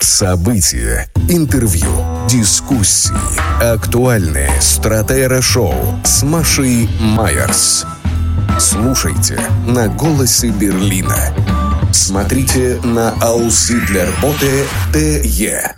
События, интервью, дискуссии, актуальные стратера-шоу с Машей Майерс. Слушайте на «Голосе Берлина». Смотрите на Ауслидлерботе ТЕ.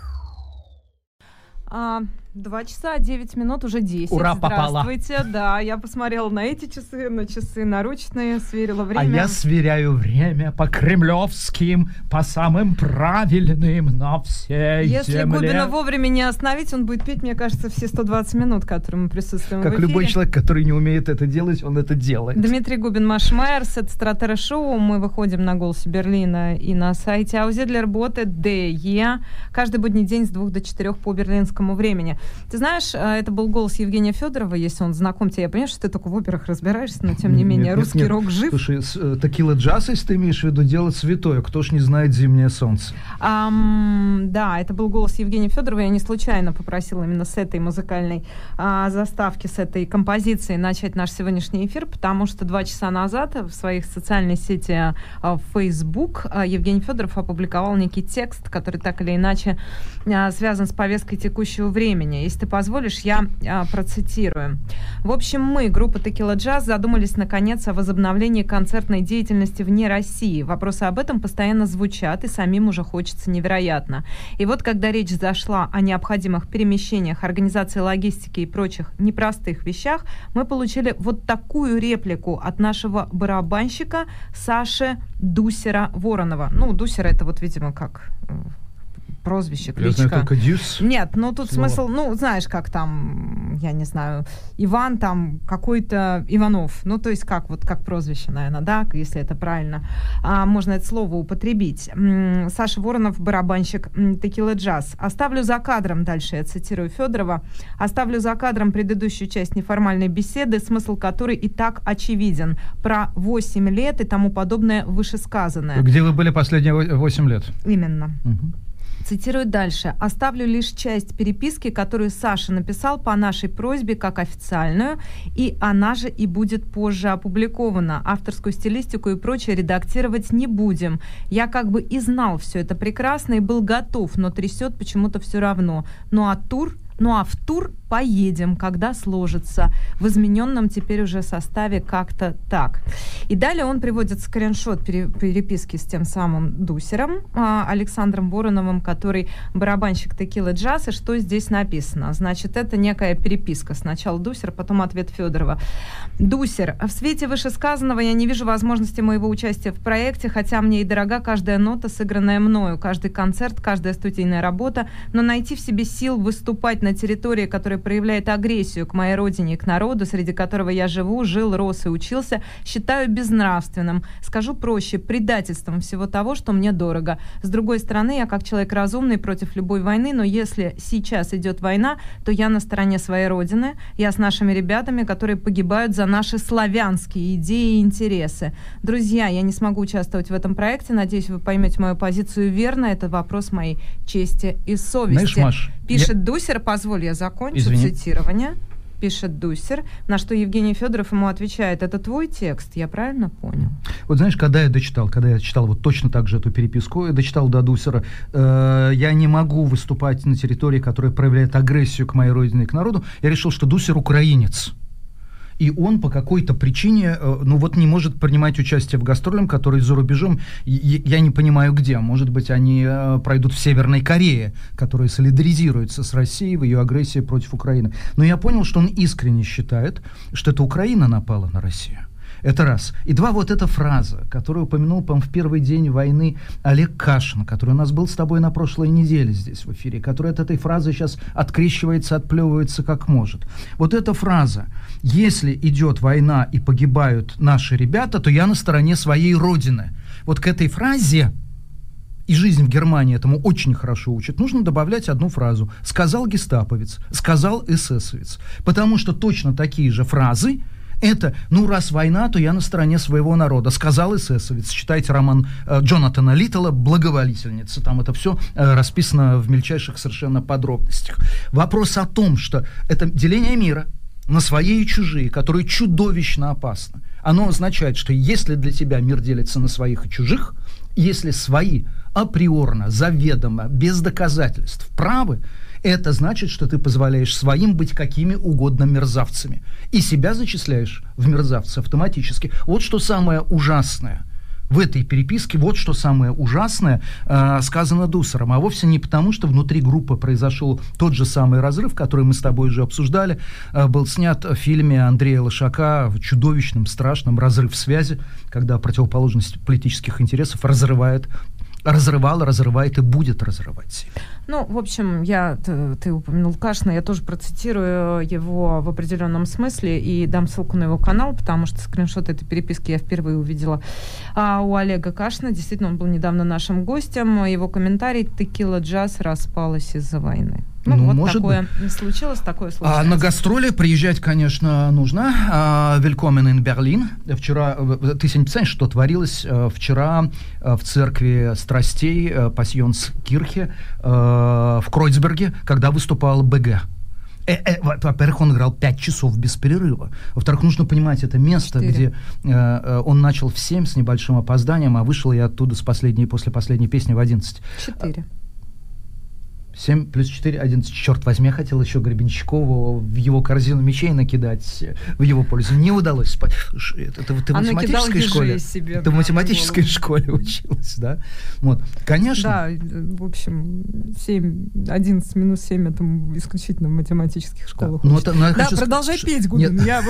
А, Два часа девять минут, уже десять. Ура, попала. Здравствуйте. Да, я посмотрела на эти часы, на часы наручные, сверила время. А я сверяю время по кремлевским, по самым правильным на всей Если земле. Губина вовремя не остановить, он будет петь, мне кажется, все 120 минут, которые мы присутствуем Как любой человек, который не умеет это делать, он это делает. Дмитрий Губин, Маш Майерс, это Стратера Шоу. Мы выходим на «Голосе Берлина» и на сайте Аузедлерботе ДЕ. Каждый будний день с двух до четырех по берлинскому времени. Ты знаешь, э, это был голос Евгения Федорова, если он знаком тебе. Я понимаю, что ты только в операх разбираешься, но тем не Нет, менее нет, русский нет. рок жив. Слушай, э, текила джаз, если ты имеешь в виду, дело святое. Кто ж не знает зимнее солнце? Ам, да, это был голос Евгения Федорова. Я не случайно попросила именно с этой музыкальной а, заставки, с этой композиции начать наш сегодняшний эфир, потому что два часа назад в своих социальной сети а, в Facebook а, Евгений Федоров опубликовал некий текст, который так или иначе а, связан с повесткой текущего времени. Если ты позволишь, я а, процитирую. В общем, мы, группа Текила Джаз, задумались наконец о возобновлении концертной деятельности вне России. Вопросы об этом постоянно звучат, и самим уже хочется невероятно. И вот когда речь зашла о необходимых перемещениях, организации логистики и прочих непростых вещах, мы получили вот такую реплику от нашего барабанщика Саши Дусера Воронова. Ну, Дусера это вот, видимо, как прозвище, Я знаю кличка. только дюс. Нет, ну тут Слово. смысл, ну, знаешь, как там, я не знаю, Иван там какой-то Иванов, ну, то есть как, вот как прозвище, наверное, да, если это правильно, а, можно это слово употребить. Саша Воронов, барабанщик Текила Джаз. Оставлю за кадром, дальше я цитирую Федорова, оставлю за кадром предыдущую часть неформальной беседы, смысл которой и так очевиден, про 8 лет и тому подобное вышесказанное. Где вы были последние 8 лет? Именно. Мгм. Цитирую дальше. «Оставлю лишь часть переписки, которую Саша написал по нашей просьбе как официальную, и она же и будет позже опубликована. Авторскую стилистику и прочее редактировать не будем. Я как бы и знал все это прекрасно и был готов, но трясет почему-то все равно. Ну а тур ну а в тур поедем, когда сложится. В измененном теперь уже составе как-то так. И далее он приводит скриншот пере- переписки с тем самым Дусером, а, Александром Вороновым, который барабанщик Текила Джаз. И что здесь написано? Значит, это некая переписка. Сначала Дусер, потом ответ Федорова. Дусер, в свете вышесказанного я не вижу возможности моего участия в проекте, хотя мне и дорога каждая нота, сыгранная мною, каждый концерт, каждая студийная работа, но найти в себе сил выступать на территории, которая проявляет агрессию к моей родине и к народу, среди которого я живу, жил, рос и учился, считаю безнравственным. Скажу проще, предательством всего того, что мне дорого. С другой стороны, я как человек разумный против любой войны, но если сейчас идет война, то я на стороне своей родины, я с нашими ребятами, которые погибают за наши славянские идеи и интересы. Друзья, я не смогу участвовать в этом проекте, надеюсь, вы поймете мою позицию верно, это вопрос моей чести и совести. Знаешь, Маш, Пишет Дусер, позволь, я закончу Извини. цитирование. Пишет Дусер, на что Евгений Федоров ему отвечает, это твой текст, я правильно понял? Вот знаешь, когда я дочитал, когда я читал вот точно так же эту переписку, я дочитал до Дусера, э, я не могу выступать на территории, которая проявляет агрессию к моей родине и к народу, я решил, что Дусер украинец. И он по какой-то причине, э, ну вот не может принимать участие в гастролях, которые за рубежом, я не понимаю где. Может быть, они э, пройдут в Северной Корее, которая солидаризируется с Россией в ее агрессии против Украины. Но я понял, что он искренне считает, что это Украина напала на Россию. Это раз. И два, вот эта фраза, которую упомянул, по в первый день войны Олег Кашин, который у нас был с тобой на прошлой неделе здесь в эфире, который от этой фразы сейчас открещивается, отплевывается как может. Вот эта фраза, если идет война и погибают наши ребята, то я на стороне своей родины. Вот к этой фразе и жизнь в Германии этому очень хорошо учит, нужно добавлять одну фразу. Сказал гестаповец, сказал эсэсовец. Потому что точно такие же фразы это, ну, раз война, то я на стороне своего народа, сказал эсэсовец. Читайте роман э, Джонатана Литтла «Благоволительница». Там это все э, расписано в мельчайших совершенно подробностях. Вопрос о том, что это деление мира на свои и чужие, которое чудовищно опасно. Оно означает, что если для тебя мир делится на своих и чужих, если свои априорно, заведомо, без доказательств правы, это значит, что ты позволяешь своим быть какими угодно мерзавцами. И себя зачисляешь в мерзавцы автоматически. Вот что самое ужасное – в этой переписке вот что самое ужасное э, сказано Дусером, а вовсе не потому, что внутри группы произошел тот же самый разрыв, который мы с тобой уже обсуждали, э, был снят в фильме Андрея Лошака в чудовищном, страшном разрыв связи, когда противоположность политических интересов разрывает разрывала, разрывает и будет разрывать. Ну, в общем, я, ты, ты упомянул Кашина, я тоже процитирую его в определенном смысле и дам ссылку на его канал, потому что скриншот этой переписки я впервые увидела а, у Олега Кашина. Действительно, он был недавно нашим гостем. Его комментарий «Текила джаз распалась из-за войны». Ну, ну вот может такое быть. случилось, такое случилось. А на гастроли приезжать, конечно, нужно. А, Велькомен in Берлин. Вчера, ты себе не представляешь, что творилось э, вчера э, в церкви страстей э, Пассионскирхе в Кройцберге, когда выступал БГ. Э, э, во-первых, он играл 5 часов без перерыва. Во-вторых, нужно понимать, это место, 4. где э, он начал в 7 с небольшим опозданием, а вышел я оттуда с последней, после последней песни в 11. 4. 7 плюс 4, 11. Черт возьми, я хотел еще Гребенщикову в его корзину мечей накидать в его пользу. Не удалось. Это, это ты в математической школе? Себе, ты в математической школе училась, да? Вот. Конечно. Да, в общем, 7, 11 минус 7 это исключительно в математических школах. Да, ну, это, ну, да хочу... продолжай петь, Гудин. Я,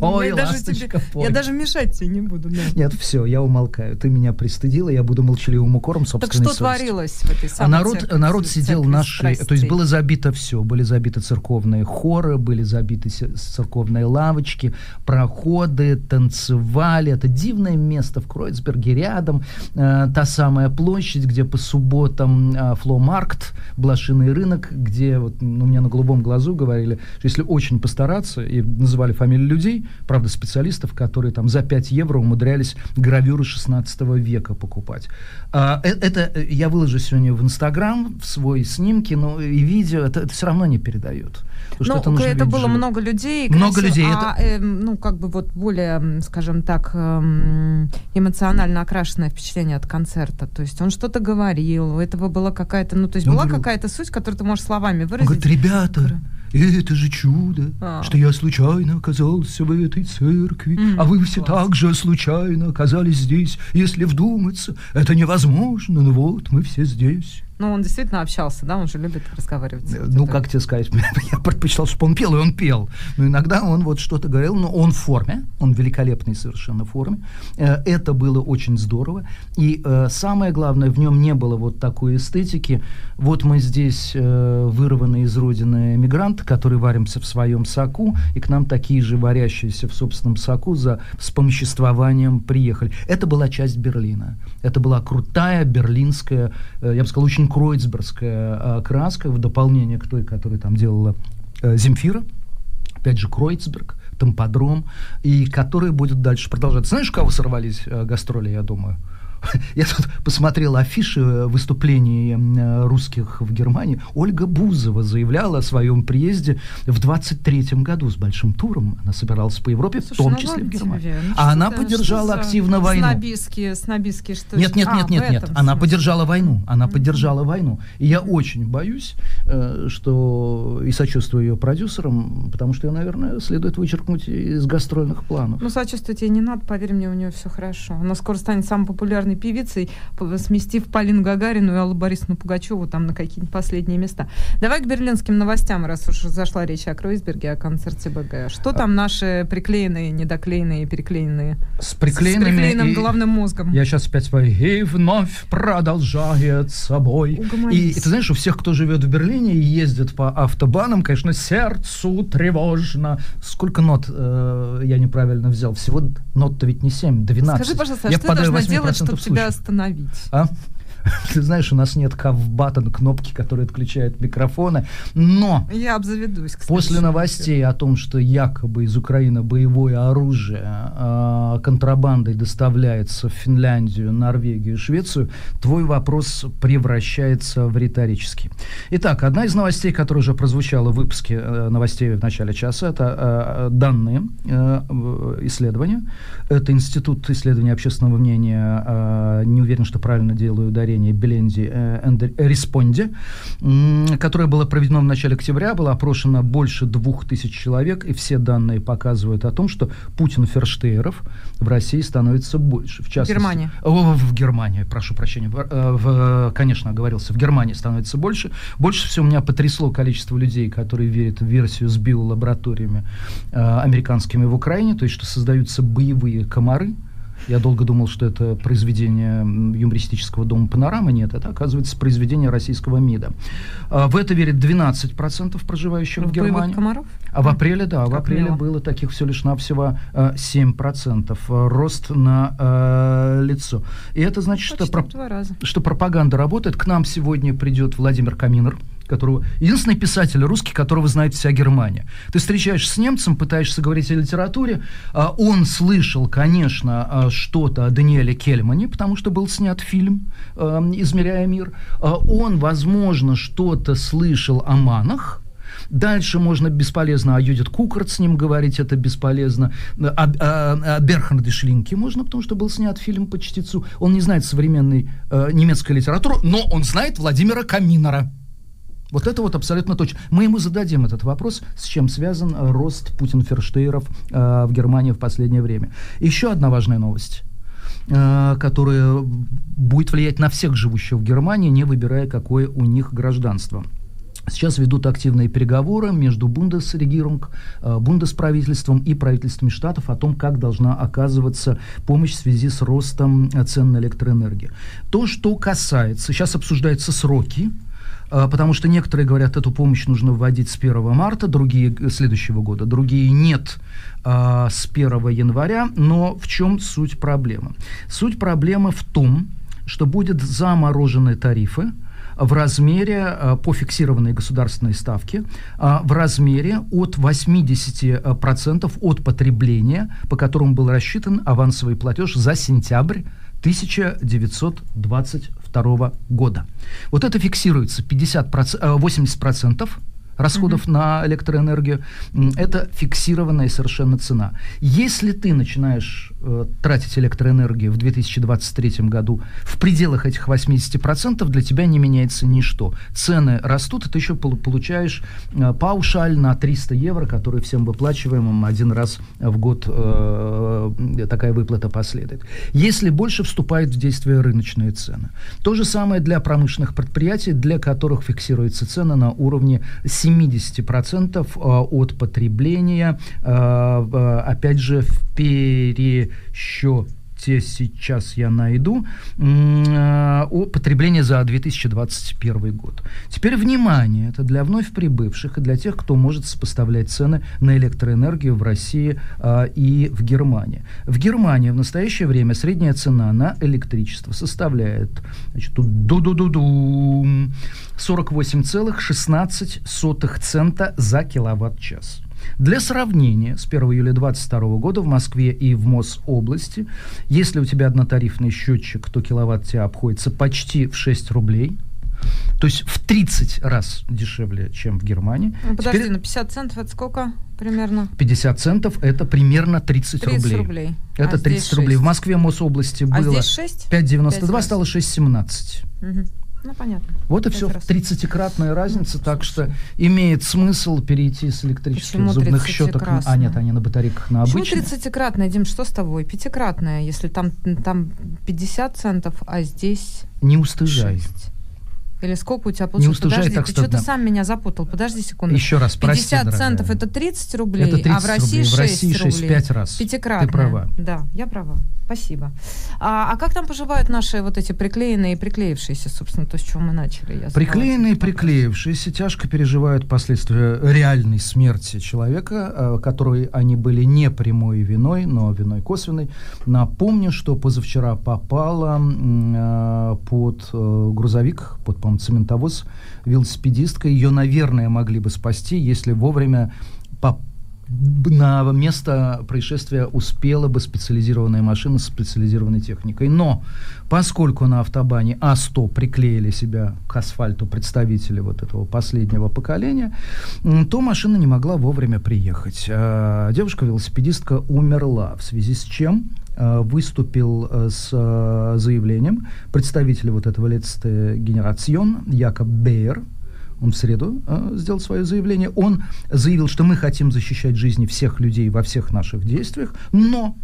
Ой, ласточка, Я даже мешать тебе не буду. Нет, все, я умолкаю. Ты меня пристыдила, я буду молчаливым укором собственной Так что творилось в этой самой А народ, народ сидел сидел наши, то есть было забито все, были забиты церковные хоры, были забиты церковные лавочки, проходы, танцевали. Это дивное место в Кройцберге рядом, э, та самая площадь, где по субботам э, фломаркт, блошиный рынок, где вот, ну, у меня на голубом глазу говорили, что если очень постараться, и называли фамилии людей, правда, специалистов, которые там за 5 евро умудрялись гравюры 16 века покупать. А, э, это я выложу сегодня в Инстаграм, в свой и снимки, но и видео, это, это все равно не передает. Ну, это, это было живо. много людей. Много красиво, людей. А, это... э, ну, как бы вот более, скажем так, э, эмоционально окрашенное впечатление от концерта. То есть он что-то говорил, у этого была какая-то, ну, то есть я была говорю, какая-то суть, которую ты можешь словами выразить. Он говорит, ребята, это же чудо, а. что я случайно оказался в этой церкви, mm, а вы все класс. так же случайно оказались здесь. Если вдуматься, это невозможно, но вот мы все здесь. Ну, он действительно общался, да, он же любит разговаривать. Ну, это... как тебе сказать, я предпочитал, чтобы он пел, и он пел. Но иногда он вот что-то говорил, но он в форме, он в великолепной совершенно форме. Э, это было очень здорово. И э, самое главное, в нем не было вот такой эстетики. Вот мы здесь э, вырванные из родины мигранты, которые варимся в своем соку, и к нам такие же варящиеся в собственном соку за вспомоществованием приехали. Это была часть Берлина. Это была крутая берлинская, я бы сказал, очень кройцбергская краска в дополнение к той, которую там делала э, Земфира. Опять же, Кройцберг, Тамподром, и которые будет дальше продолжаться. Знаешь, у кого сорвались э, гастроли, я думаю? Я тут посмотрел афиши выступлений русских в Германии. Ольга Бузова заявляла о своем приезде в 23 году с большим туром. Она собиралась по Европе, Слушай, в том ну числе в Германии. Ну, а она поддержала активно войну. Снобистские, снобистские что Нет, нет, нет, а, нет, нет. Она поддержала войну. Она mm-hmm. поддержала войну. И я очень боюсь, э, что и сочувствую ее продюсерам, потому что ее, наверное, следует вычеркнуть из гастрольных планов. Ну, сочувствовать ей не надо, поверь мне, у нее все хорошо. Она скоро станет самой популярной популярной певицей, сместив Полину Гагарину и Аллу Борисовну Пугачеву там на какие-нибудь последние места. Давай к берлинским новостям, раз уж зашла речь о Кройсберге, о концерте БГ. Что там наши приклеенные, недоклеенные, переклеенные? С приклеенными... С приклеенным головным мозгом. Я сейчас опять спою. И вновь продолжает собой. И, и ты знаешь, у всех, кто живет в Берлине и ездит по автобанам, конечно, сердцу тревожно. Сколько нот э, я неправильно взял? Всего нот-то ведь не 7, 12. Скажи, пожалуйста, а я что я должна делать, чтобы тебя остановить. А? Ты знаешь, у нас нет кав-баттон, кнопки, которые отключают микрофоны. Но я обзаведусь, кстати, после новостей о том, что якобы из Украины боевое оружие э, контрабандой доставляется в Финляндию, Норвегию, Швецию, твой вопрос превращается в риторический. Итак, одна из новостей, которая уже прозвучала в выпуске э, новостей в начале часа, это э, данные э, исследования. Это Институт исследования общественного мнения. Э, не уверен, что правильно делаю ударение подразделение Беленди э, Респонди, которое было проведено в начале октября, было опрошено больше двух тысяч человек, и все данные показывают о том, что Путин Ферштейров в России становится больше. В частности, Германии. О, в Германии, прошу прощения. В, э, в, конечно, оговорился, в Германии становится больше. Больше всего меня потрясло количество людей, которые верят в версию с биолабораториями э, американскими в Украине, то есть что создаются боевые комары, я долго думал, что это произведение юмористического дома «Панорама». Нет, это, оказывается, произведение российского МИДа. А, в это верит 12% проживающих в, в Германии. комаров? А в апреле, да, как в апреле мило. было таких все лишь навсего 7%. А, рост на э, лицо. И это значит, Почти что, раза. что пропаганда работает. К нам сегодня придет Владимир Каминер, которого единственный писатель русский, которого знает вся Германия. Ты встречаешься с немцем, пытаешься говорить о литературе, а он слышал, конечно, а, что-то о Даниэле Кельмане, потому что был снят фильм а, «Измеряя мир». А он, возможно, что-то слышал о манах, Дальше можно бесполезно о Юдит Кукарт с ним говорить, это бесполезно. О, о, о Берхарде Шлинке можно, потому что был снят фильм по чтецу. Он не знает современной э, немецкой литературы, но он знает Владимира Каминера. Вот это вот абсолютно точно. Мы ему зададим этот вопрос, с чем связан э, рост Путин-Ферштейров э, в Германии в последнее время. Еще одна важная новость э, которая будет влиять на всех живущих в Германии, не выбирая, какое у них гражданство. Сейчас ведут активные переговоры между Бундесрегирунг, э, Бундесправительством и правительствами штатов о том, как должна оказываться помощь в связи с ростом цен на электроэнергию. То, что касается, сейчас обсуждаются сроки, потому что некоторые говорят, эту помощь нужно вводить с 1 марта, другие следующего года, другие нет с 1 января, но в чем суть проблемы? Суть проблемы в том, что будут заморожены тарифы, в размере э, по фиксированной государственной ставке э, в размере от 80% от потребления, по которому был рассчитан авансовый платеж за сентябрь 1922 года. Вот это фиксируется 50%, 80% расходов mm-hmm. на электроэнергию, это фиксированная совершенно цена. Если ты начинаешь э, тратить электроэнергию в 2023 году в пределах этих 80%, для тебя не меняется ничто. Цены растут, и ты еще получаешь э, паушаль на 300 евро, который всем выплачиваемым один раз в год э, такая выплата последует. Если больше вступают в действие рыночные цены. То же самое для промышленных предприятий, для которых фиксируется цена на уровне 7 70% э, от потребления, э, опять же, в пересчете те сейчас я найду, э, о потреблении за 2021 год. Теперь внимание, это для вновь прибывших и для тех, кто может сопоставлять цены на электроэнергию в России а, и в Германии. В Германии в настоящее время средняя цена на электричество составляет значит, ду ду ду ду 48,16 цента за киловатт-час. Для сравнения, с 1 июля 2022 года в Москве и в Мособласти, если у тебя однотарифный счетчик, то киловатт тебя обходится почти в 6 рублей, то есть в 30 раз дешевле, чем в Германии. Ну, подожди, Теперь... на 50 центов это сколько примерно? 50 центов это примерно 30, 30 рублей. рублей. Это а 30 рублей. В Москве Мособласти а было 5,92, стало 6,17. Угу. Ну, понятно. Вот и все. 30-кратная разница, ну, так что имеет смысл перейти с электрических Почему зубных щеток. На... А, нет, они на батарейках на обычные. Почему 30-кратная, Дим, что с тобой? Пятикратная, если там, там 50 центов, а здесь Не устыжай. 6. Или сколько у тебя получилось? Не Подожди, так ты что-то сам меня запутал. Подожди секунду. Еще раз, прости, 50 дорогая. центов это 30 рублей, Это 30 а в России рублей. 6 В России 6 рублей. 5 раз. Пятикратная. Ты права. Да, я права. Спасибо. А, а как там поживают наши вот эти приклеенные и приклеившиеся, собственно, то, с чего мы начали? Я Приклеенные и приклеившиеся тяжко переживают последствия реальной смерти человека, э, которой они были не прямой виной, но виной косвенной. Напомню, что позавчера попала э, под э, грузовик, под, по-моему, цементовоз, велосипедистка. Ее, наверное, могли бы спасти, если вовремя по на место происшествия успела бы специализированная машина с специализированной техникой. Но поскольку на автобане А100 приклеили себя к асфальту представители вот этого последнего поколения, то машина не могла вовремя приехать. А девушка-велосипедистка умерла, в связи с чем выступил с заявлением представитель вот этого Letzte Generation Якоб Бейер, он в среду э, сделал свое заявление. Он заявил, что мы хотим защищать жизни всех людей во всех наших действиях, но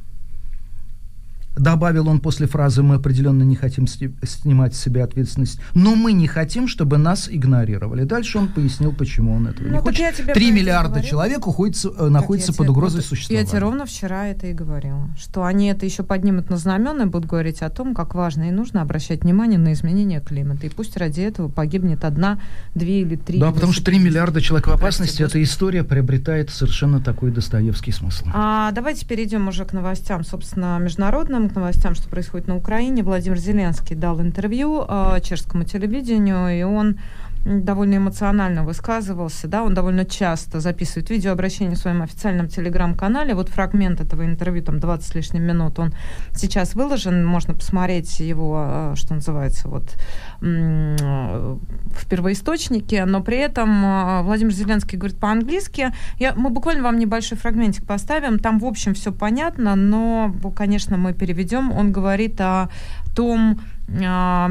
Добавил он после фразы «Мы определенно не хотим снимать с себя ответственность, но мы не хотим, чтобы нас игнорировали». Дальше он пояснил, почему он этого ну, не хочет. Три миллиарда говорила. человек уходится, э, находится под угрозой вот, существования. Я тебе ровно вчера это и говорила, что они это еще поднимут на знамена и будут говорить о том, как важно и нужно обращать внимание на изменение климата. И пусть ради этого погибнет одна, две или три. Да, потому что три миллиарда человек в опасности, эта история приобретает совершенно такой достоевский смысл. А, давайте перейдем уже к новостям, собственно, международным к новостям, что происходит на Украине. Владимир Зеленский дал интервью э, чешскому телевидению, и он довольно эмоционально высказывался, да, он довольно часто записывает видеообращение в своем официальном телеграм-канале. Вот фрагмент этого интервью, там 20 с лишним минут, он сейчас выложен, можно посмотреть его, э, что называется, вот в первоисточнике, но при этом э, Владимир Зеленский говорит по-английски. Я, мы буквально вам небольшой фрагментик поставим, там в общем все понятно, но, конечно, мы переведем. Он говорит о том, а,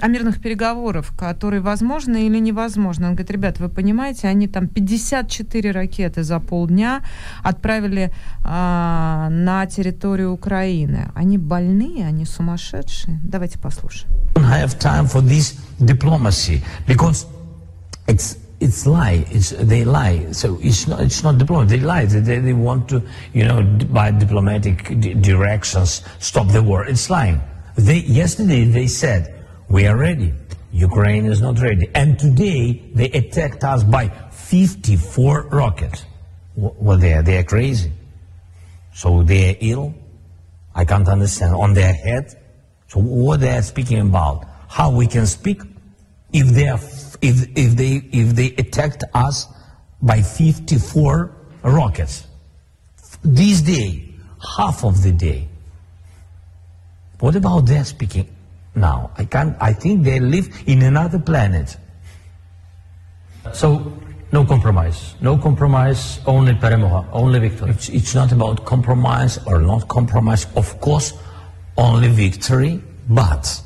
о мирных переговорах, которые возможны или невозможны. Он говорит, ребят, вы понимаете, они там 54 ракеты за полдня отправили а, на территорию Украины. Они больные, они сумасшедшие. Давайте послушаем. It's lie. It's they lie. So it's not it's not diplomacy. They lie. They, they want to you know by diplomatic directions stop the war. It's lying. They yesterday they said We are ready. Ukraine is not ready. And today they attacked us by 54 rockets. Well, they are, they are crazy. So they are ill. I can't understand. On their head. So what they are speaking about? How we can speak if they are, if, if they if they attacked us by 54 rockets. This day, half of the day. What about their speaking? Now. I can't, I think they live in another planet. So, no compromise. No compromise, only Peremoja, only victory. It's, it's not about compromise or not compromise. Of course, only victory, but,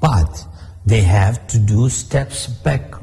but they have to do steps back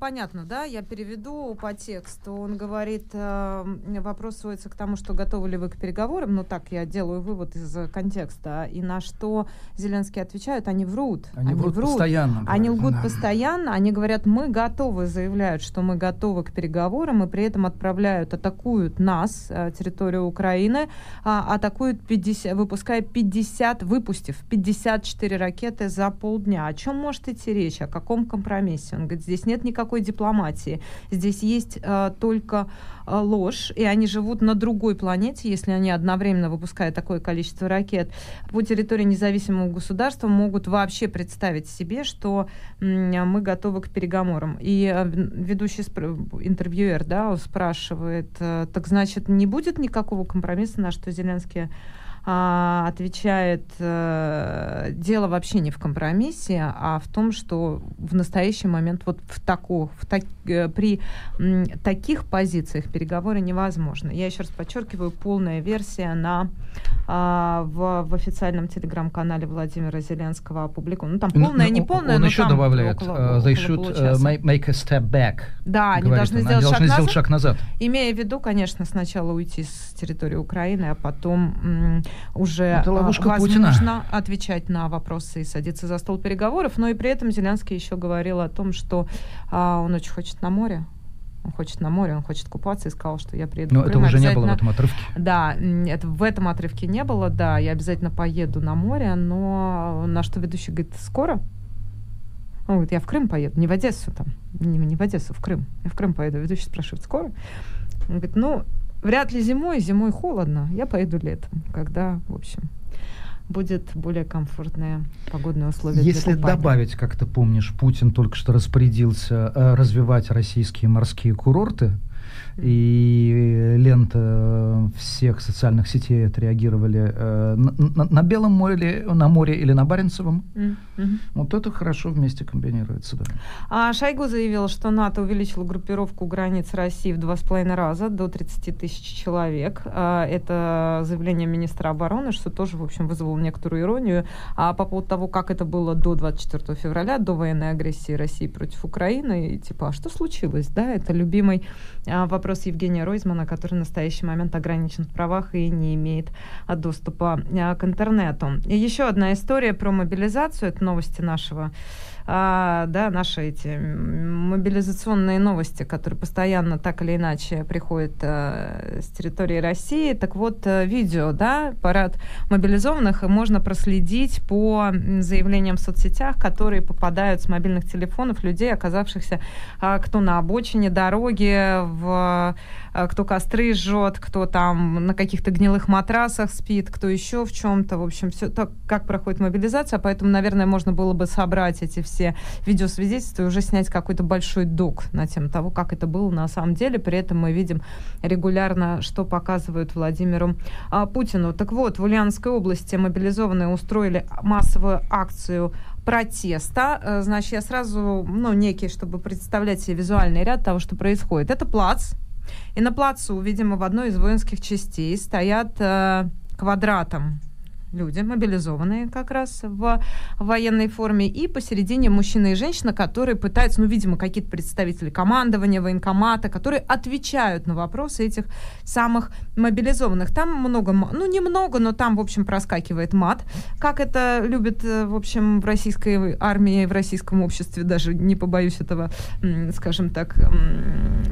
понятно, да, я переведу по тексту. Он говорит, э, вопрос сводится к тому, что готовы ли вы к переговорам, ну так я делаю вывод из контекста, и на что Зеленский отвечает, они врут. Они, они врут, врут постоянно. Они лгут да. постоянно, они говорят, мы готовы, заявляют, что мы готовы к переговорам, и при этом отправляют, атакуют нас, э, территорию Украины, а, атакуют 50, выпуская 50, выпустив 54 ракеты за полдня. О чем может идти речь? О каком компромиссе? Он говорит, здесь нет никакого никакой дипломатии. Здесь есть э, только э, ложь, и они живут на другой планете, если они одновременно выпускают такое количество ракет. По территории независимого государства могут вообще представить себе, что э, мы готовы к переговорам. И э, ведущий интервьюер да, спрашивает, э, так значит, не будет никакого компромисса, на что Зеленский а, отвечает, э, дело вообще не в компромиссе, а в том, что в настоящий момент вот в, тако, в так, э, при м, таких позициях переговоры невозможны. Я еще раз подчеркиваю, полная версия на а, в, в официальном телеграм-канале Владимира Зеленского опубликована. Ну, там ну, полная, ну, не полная, он но еще там добавляет, около, uh, they should uh, make a step back. Да, они должны, он. сделать, они шаг должны сделать шаг назад. Имея в виду, конечно, сначала уйти с территории Украины, а потом уже Это ловушка возможно Путина. отвечать на вопросы и садиться за стол переговоров. Но и при этом Зеленский еще говорил о том, что а, он очень хочет на море. Он хочет на море, он хочет купаться и сказал, что я приеду. Но это уже не было в этом отрывке. Да, это в этом отрывке не было, да, я обязательно поеду на море, но на что ведущий говорит, скоро? Он говорит, я в Крым поеду, не в Одессу там, не, не в Одессу, в Крым. Я в Крым поеду. Ведущий спрашивает, скоро? Он говорит, ну, Вряд ли зимой, зимой холодно. Я поеду летом, когда, в общем, будет более комфортные погодные условия. Если добавить, как ты помнишь, Путин только что распорядился э, развивать российские морские курорты, и лента всех социальных сетей отреагировали э, на, на, Белом море, на море или на Баренцевом. Mm-hmm. Вот это хорошо вместе комбинируется, да. А Шойгу заявил, что НАТО увеличило группировку границ России в два с половиной раза, до 30 тысяч человек. А, это заявление министра обороны, что тоже, в общем, вызвало некоторую иронию. А по поводу того, как это было до 24 февраля, до военной агрессии России против Украины, и типа, а что случилось, да? Это любимый а, вопрос Евгения Ройзмана, который в настоящий момент ограничен в правах и не имеет а, доступа а, к интернету. И еще одна история про мобилизацию, это новости нашего а, да, наши эти мобилизационные новости, которые постоянно так или иначе приходят а, с территории России. Так вот, э, видео, да, парад мобилизованных можно проследить по заявлениям в соцсетях, которые попадают с мобильных телефонов людей, оказавшихся а, кто на обочине дороги, в, а, кто костры жжет, кто там на каких-то гнилых матрасах спит, кто еще в чем-то. В общем, все так, как проходит мобилизация. Поэтому, наверное, можно было бы собрать эти все видеосвидетельства и уже снять какой-то большой док на тему того, как это было на самом деле. При этом мы видим регулярно, что показывают Владимиру а, Путину. Так вот, в Ульяновской области мобилизованные устроили массовую акцию протеста. Э, значит, я сразу, ну, некий, чтобы представлять себе визуальный ряд того, что происходит. Это плац. И на плацу, видимо, в одной из воинских частей стоят э, квадратом люди, мобилизованные как раз в военной форме, и посередине мужчина и женщина, которые пытаются, ну, видимо, какие-то представители командования, военкомата, которые отвечают на вопросы этих самых мобилизованных. Там много, ну, немного, но там, в общем, проскакивает мат, как это любят, э, в общем, в российской армии, в российском обществе, даже не побоюсь этого, скажем так,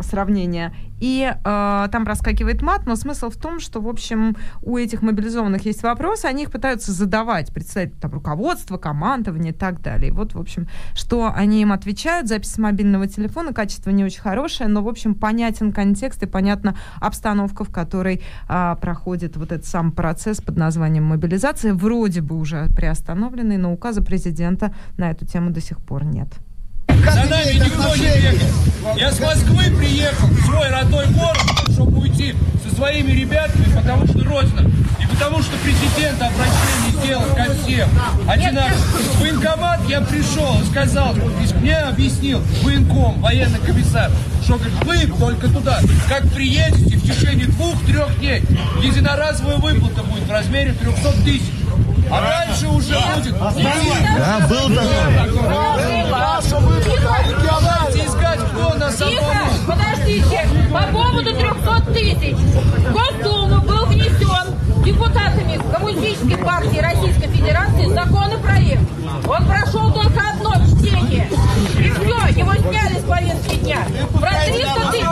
сравнения. И э, там проскакивает мат, но смысл в том, что, в общем, у этих мобилизованных есть вопросы, они их пытаются задавать, представить там руководство, командование и так далее. Вот, в общем, что они им отвечают, запись мобильного телефона, качество не очень хорошее, но, в общем, понятен контекст и понятна обстановка, в которой а, проходит вот этот сам процесс под названием мобилизация, вроде бы уже приостановленный, но указа президента на эту тему до сих пор нет. За нами никто не бегает. Я с Москвы приехал в свой родной город, чтобы уйти со своими ребятами, потому что Родина. И потому что президент обращение сделал ко всем. Одинаково. В военкомат я пришел и сказал, мне объяснил военком, военный комиссар, что говорит, вы только туда, как приедете в течение двух-трех дней, единоразовая выплата будет в размере 300 тысяч. А дальше уже будет. Да, был такой. Давайте искать, кто нас Тихо, подождите. По поводу 300 тысяч. Госдуму был внесен депутатами Коммунистической партии Российской Федерации законопроект. Он прошел только одно чтение. И все, его сняли с повестки дня. Про 300 тысяч.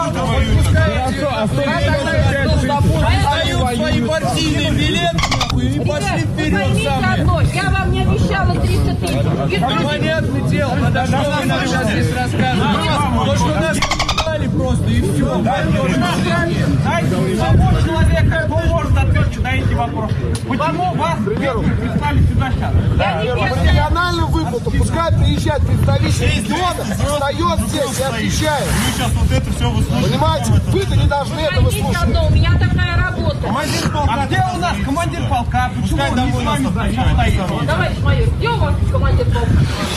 Свои партийные билеты и пошли вперед сами. одно, я вам не обещала 300 тысяч. Понятное дело, подо что вы нам сейчас здесь рассказываете? То, что нас просто, и все. Ответить на эти вопросы? Почему вас прислали сюда сейчас? По региональным выплатам, пускай приезжает представитель региона, встает здесь и отвечает. Вы сейчас вот это все. Понимаете, вы-то не должны этого слушать. у меня такая работа. Командир полка. А где у нас командир полка? Почему он не с вами стоит? Товарищ майор, где у вас командир полка?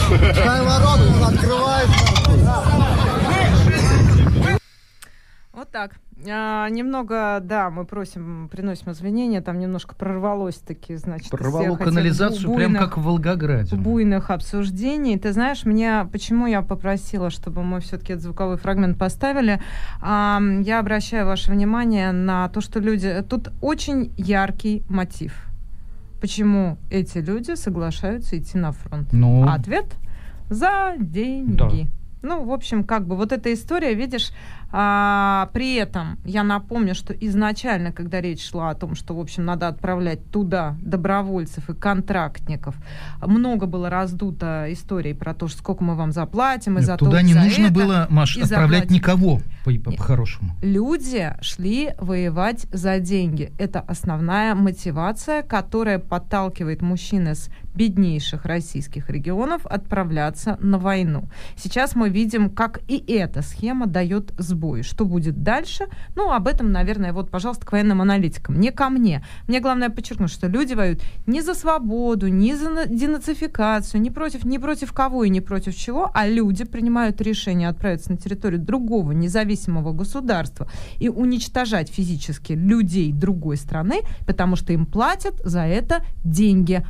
Пускай ворота он открывает. Вот так. А, немного, да, мы просим, приносим извинения, там немножко прорвалось таки, значит, Прорвало канализацию, бу- прям буйных- как в Волгограде. буйных обсуждений. Ты знаешь, меня, почему я попросила, чтобы мы все-таки этот звуковой фрагмент поставили, А, я обращаю ваше внимание на то, что люди... Тут очень яркий мотив. Почему эти люди соглашаются идти на фронт? Ну, А Ответ за деньги. Ну, в общем, как бы вот эта история, видишь, а, при этом я напомню, что изначально, когда речь шла о том, что, в общем, надо отправлять туда добровольцев и контрактников, много было раздуто историй про то, что сколько мы вам заплатим, и нет, за то, туда не за нужно это. было, Маш, отправлять никого, по- по- по-хорошему. Люди шли воевать за деньги. Это основная мотивация, которая подталкивает мужчин из беднейших российских регионов отправляться на войну. Сейчас мы видим, как и эта схема дает сбой. Что будет дальше? Ну, об этом, наверное, вот, пожалуйста, к военным аналитикам. Не ко мне. Мне главное подчеркнуть, что люди воюют не за свободу, не за денацификацию, не против, не против кого и не против чего, а люди принимают решение отправиться на территорию другого независимого государства и уничтожать физически людей другой страны, потому что им платят за это деньги.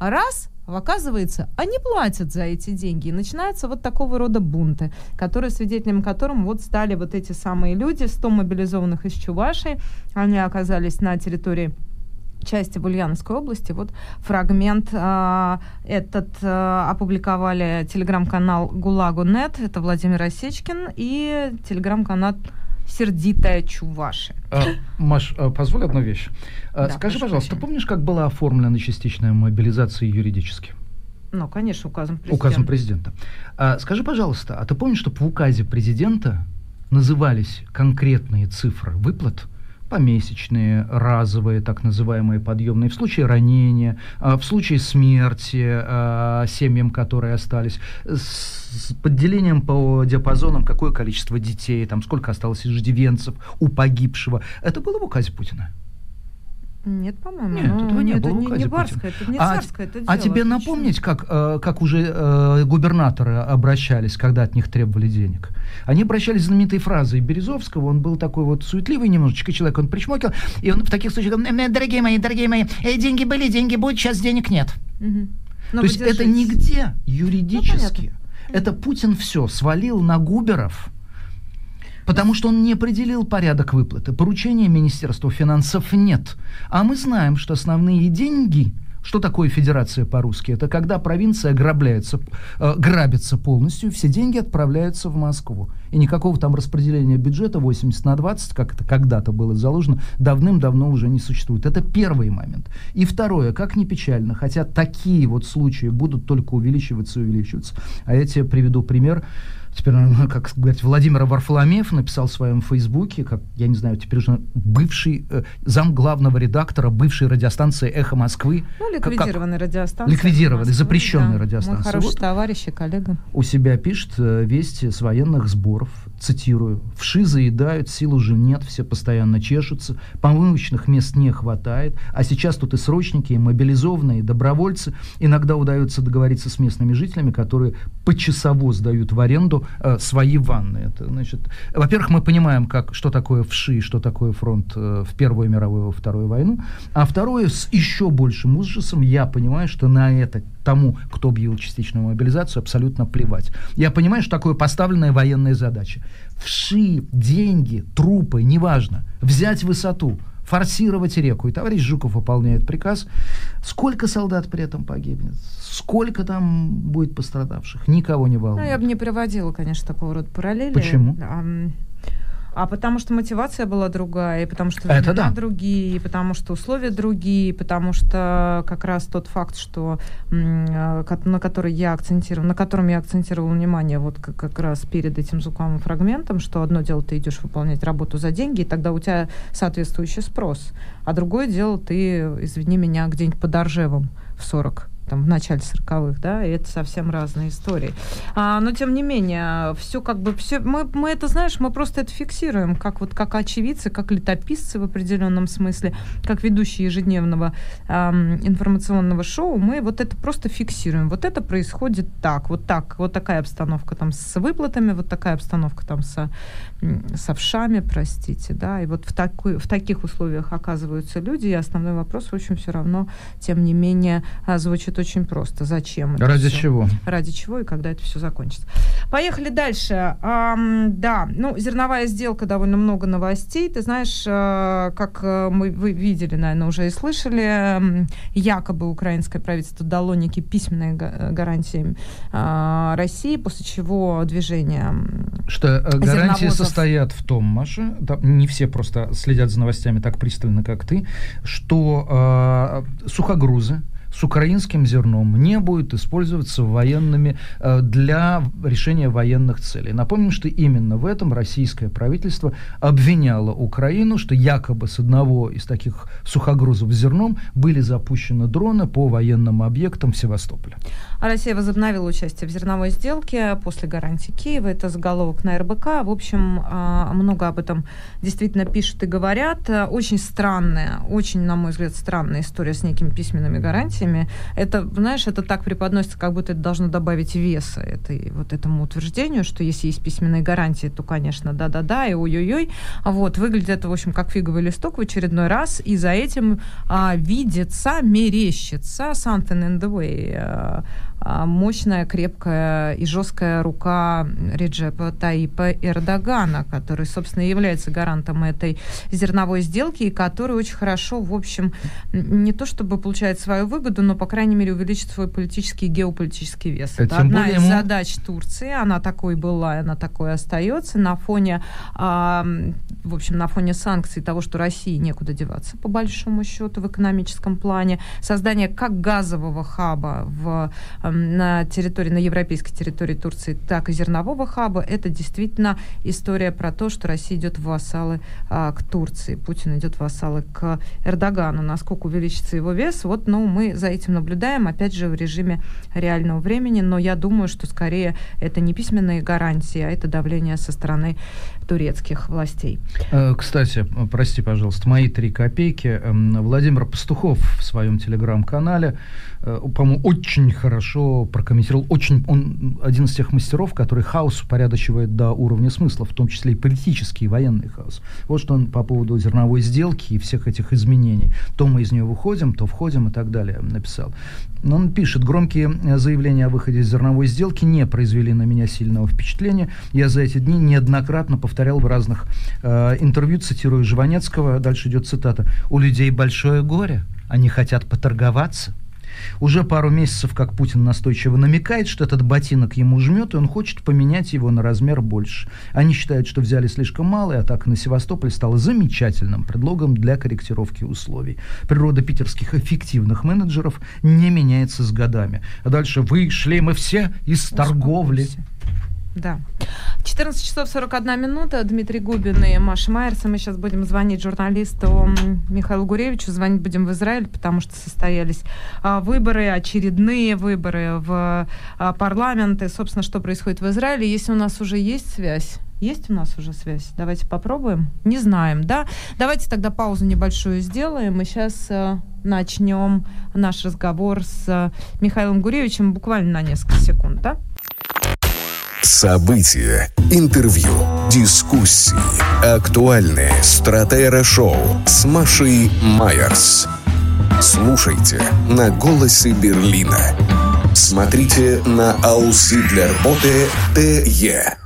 Раз Оказывается, они платят за эти деньги. И начинаются вот такого рода бунты, которые свидетелем которым вот стали вот эти самые люди, 100 мобилизованных из Чувашии. Они оказались на территории части в области. Вот фрагмент э, этот э, опубликовали телеграм-канал ГУЛАГу.нет, это Владимир Осечкин, и телеграм-канал сердитая Чуваши. А, Маш, а, позволь одну вещь. А, Да, Скажи, пожалуйста, прощения. помнишь, как была оформлена частичная мобилизация юридически? Ну, конечно, указом президента. Указом президента. А, скажи, пожалуйста, а ты помнишь, что в указе президента назывались конкретные цифры выплат? Помесячные, разовые, так называемые подъемные, в случае ранения, а, в случае смерти а, семьям, которые остались, с подделением по диапазонам, какое количество детей, там, сколько осталось иждивенцев у погибшего. Это было в указе Путина? Нет, по-моему. Нет, ну, этого не это было не, не барское, это не А царское, это А дело. тебе Ты чё? напомнить, как, э, как уже э, губернаторы обращались, когда от них требовали денег? Они обращались знаменитой фразой Березовского, он был такой вот суетливый немножечко человек, он причмокил, и он в таких случаях говорил, «Э, дорогие мои, дорогие мои, деньги были, деньги будут, сейчас денег нет. Мгм. Но То есть вы это нигде юридически. Ну, это Путин все свалил на Губеров, потому что он не определил порядок выплаты. Поручения Министерства финансов нет. А мы знаем, что основные деньги, что такое федерация по-русски? Это когда провинция грабляется, э, грабится полностью, все деньги отправляются в Москву. И никакого там распределения бюджета 80 на 20, как это когда-то было заложено, давным-давно уже не существует. Это первый момент. И второе, как ни печально, хотя такие вот случаи будут только увеличиваться и увеличиваться. А я тебе приведу пример. Теперь, как сказать, Владимир Варфоломеев написал в своем фейсбуке, как, я не знаю, теперь уже бывший э, зам главного редактора бывшей радиостанции «Эхо Москвы». Ну, как- радиостанция. Ликвидированная, Москвы, запрещенная да. радиостанция. Мой хороший Вот. товарищ и коллега. у себя пишет э, вести с военных сборов, цитирую, «Вши заедают, сил уже нет, все постоянно чешутся, помывочных мест не хватает, а сейчас тут и срочники, и мобилизованные, и добровольцы. Иногда удается договориться с местными жителями, которые почасово сдают в аренду э, свои ванны. Это, значит, во-первых, мы понимаем, как, что такое вши, что такое фронт э, в Первую мировую, во Вторую войну. А второе, с еще большим ужасом, я понимаю, что на это тому, кто объявил частичную мобилизацию, абсолютно плевать. Я понимаю, что такое поставленная военная задача. Вши, деньги, трупы, неважно. Взять высоту, форсировать реку. И товарищ Жуков выполняет приказ. Сколько солдат при этом погибнет? Сколько там будет пострадавших? Никого не Ну, волнует. я бы не приводила, конечно, такого рода параллели. Почему? А, потому что мотивация была другая, и потому что Это времена да. другие, и потому что условия другие, и потому что как раз тот факт, что ко- на который я акцентировала, на котором я акцентировала внимание вот как, как раз перед этим звуковым фрагментом, что одно дело ты идешь выполнять работу за деньги, и тогда у тебя соответствующий спрос, а другое дело ты, извини меня, где-нибудь под Оржевом в 40 там, в начале 40-х, да, и это совсем разные истории. А, но, тем не менее, все как бы, все, мы, мы это, знаешь, мы просто это фиксируем, как вот, как очевидцы, как летописцы в определенном смысле, как ведущие ежедневного ам, информационного шоу, мы вот это просто фиксируем. Вот это происходит так, вот так, вот такая обстановка там с выплатами, вот такая обстановка там со, м, с овшами, простите, да, и вот в, такой, в таких условиях оказываются люди, и основной вопрос, в общем, все равно, тем не менее, а, звучит очень просто. Зачем это Ради всё? чего? Ради чего и когда это все закончится. Поехали дальше. Ам, да, ну, зерновая сделка, довольно много новостей. Ты знаешь, э, как э, мы вы видели, наверное, уже и слышали, якобы украинское правительство дало некие письменные га- гарантии России, после чего движение Что э, гарантии состоят в том, Маша, да, не все просто следят за новостями так пристально, как ты, что э, сухогрузы, с украинским зерном не будет использоваться военными э, для решения военных целей. Напомним, что именно в этом российское правительство обвиняло Украину, что якобы с одного из таких сухогрузов зерном были запущены дроны по военным объектам в Севастополе. А Россия возобновила участие в зерновой сделке после гарантии Киева. Это заголовок на РБК. В общем, а, много об этом действительно пишут и говорят. Очень странная, очень, на мой взгляд, странная история с некими письменными гарантиями. Это, знаешь, это так преподносится, как будто это должно добавить веса этой, вот этому утверждению, что если есть письменные гарантии, то, конечно, да-да-да, и ой-ой-ой. Вот, выглядит это, в общем, как фиговый листок в очередной раз, и за этим а, видится, мерещится something in the way, а, а, мощная, крепкая и жесткая рука Реджепа Таипа Эрдогана, который, собственно, является гарантом этой зерновой сделки и который очень хорошо, в общем, не то чтобы получает свою выгоду, но, по крайней мере, увеличит свой политический и геополитический вес. Это Тем одна из ему... задач Турции, она такой была, она такой остается. На фоне, а, в общем, на фоне санкций того, что России некуда деваться, по большому счету, в экономическом плане, создание как газового хаба в на территории, на европейской территории Турции, так и зернового хаба, это действительно история про то, что Россия идет в вассалы а, к Турции, Путин идет в вассалы к Эрдогану. Насколько увеличится его вес, вот, ну, мы за этим наблюдаем, опять же, в режиме реального времени, но я думаю, что скорее это не письменные гарантии, а это давление со стороны турецких властей. Э, кстати, прости, пожалуйста, мои три копейки. Эм, Владимир Пастухов в своем телеграм-канале Э, по-моему, очень хорошо прокомментировал. Очень, он один из тех мастеров, который хаос упорядочивает до уровня смысла, в том числе и политический, и военный хаос. Вот что он по поводу зерновой сделки и всех этих изменений. То мы из нее выходим, то входим и так далее написал. Но он пишет, громкие заявления о выходе из зерновой сделки не произвели на меня сильного впечатления. Я за эти дни неоднократно повторял в разных э, интервью, цитирую Жванецкого, дальше идет цитата, «У людей большое горе, они хотят поторговаться». Уже пару месяцев, как Путин настойчиво намекает, что этот ботинок ему жмет, и он хочет поменять его на размер больше. Они считают, что взяли слишком мало, и атака на Севастополь стала замечательным предлогом для корректировки условий. Природа питерских эффективных менеджеров не меняется с годами. А дальше вышли мы все из торговли. Да. 14 часов 41 минута. Дмитрий Губин и Маша Майерс. Мы сейчас будем звонить журналисту Михаилу Гуревичу. Звонить будем в Израиль, потому что состоялись а, выборы, очередные выборы в а, парламент. И, собственно, что происходит в Израиле. Если у нас уже есть связь, есть у нас уже связь? Давайте попробуем. Не знаем, да? Давайте тогда паузу небольшую сделаем. И сейчас э, начнем наш разговор с э, Михаилом Гуревичем буквально на несколько секунд, да? События, интервью, дискуссии, актуальные стратера-шоу с Машей Майерс. Слушайте на «Голосе Берлина». Смотрите на «Аусы для работы ТЕ».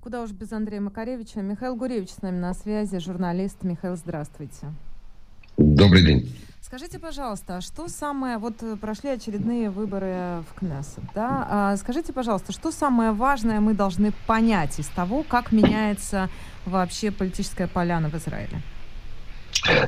Куда уж без Андрея Макаревича. Михаил Гуревич с нами на связи, журналист. Михаил, здравствуйте. Добрый день. Скажите, пожалуйста, а что самое, вот э, прошли очередные выборы в Кнессет, да? А скажите, пожалуйста, что самое важное мы должны понять из того, как меняется вообще политическая поляна в Израиле?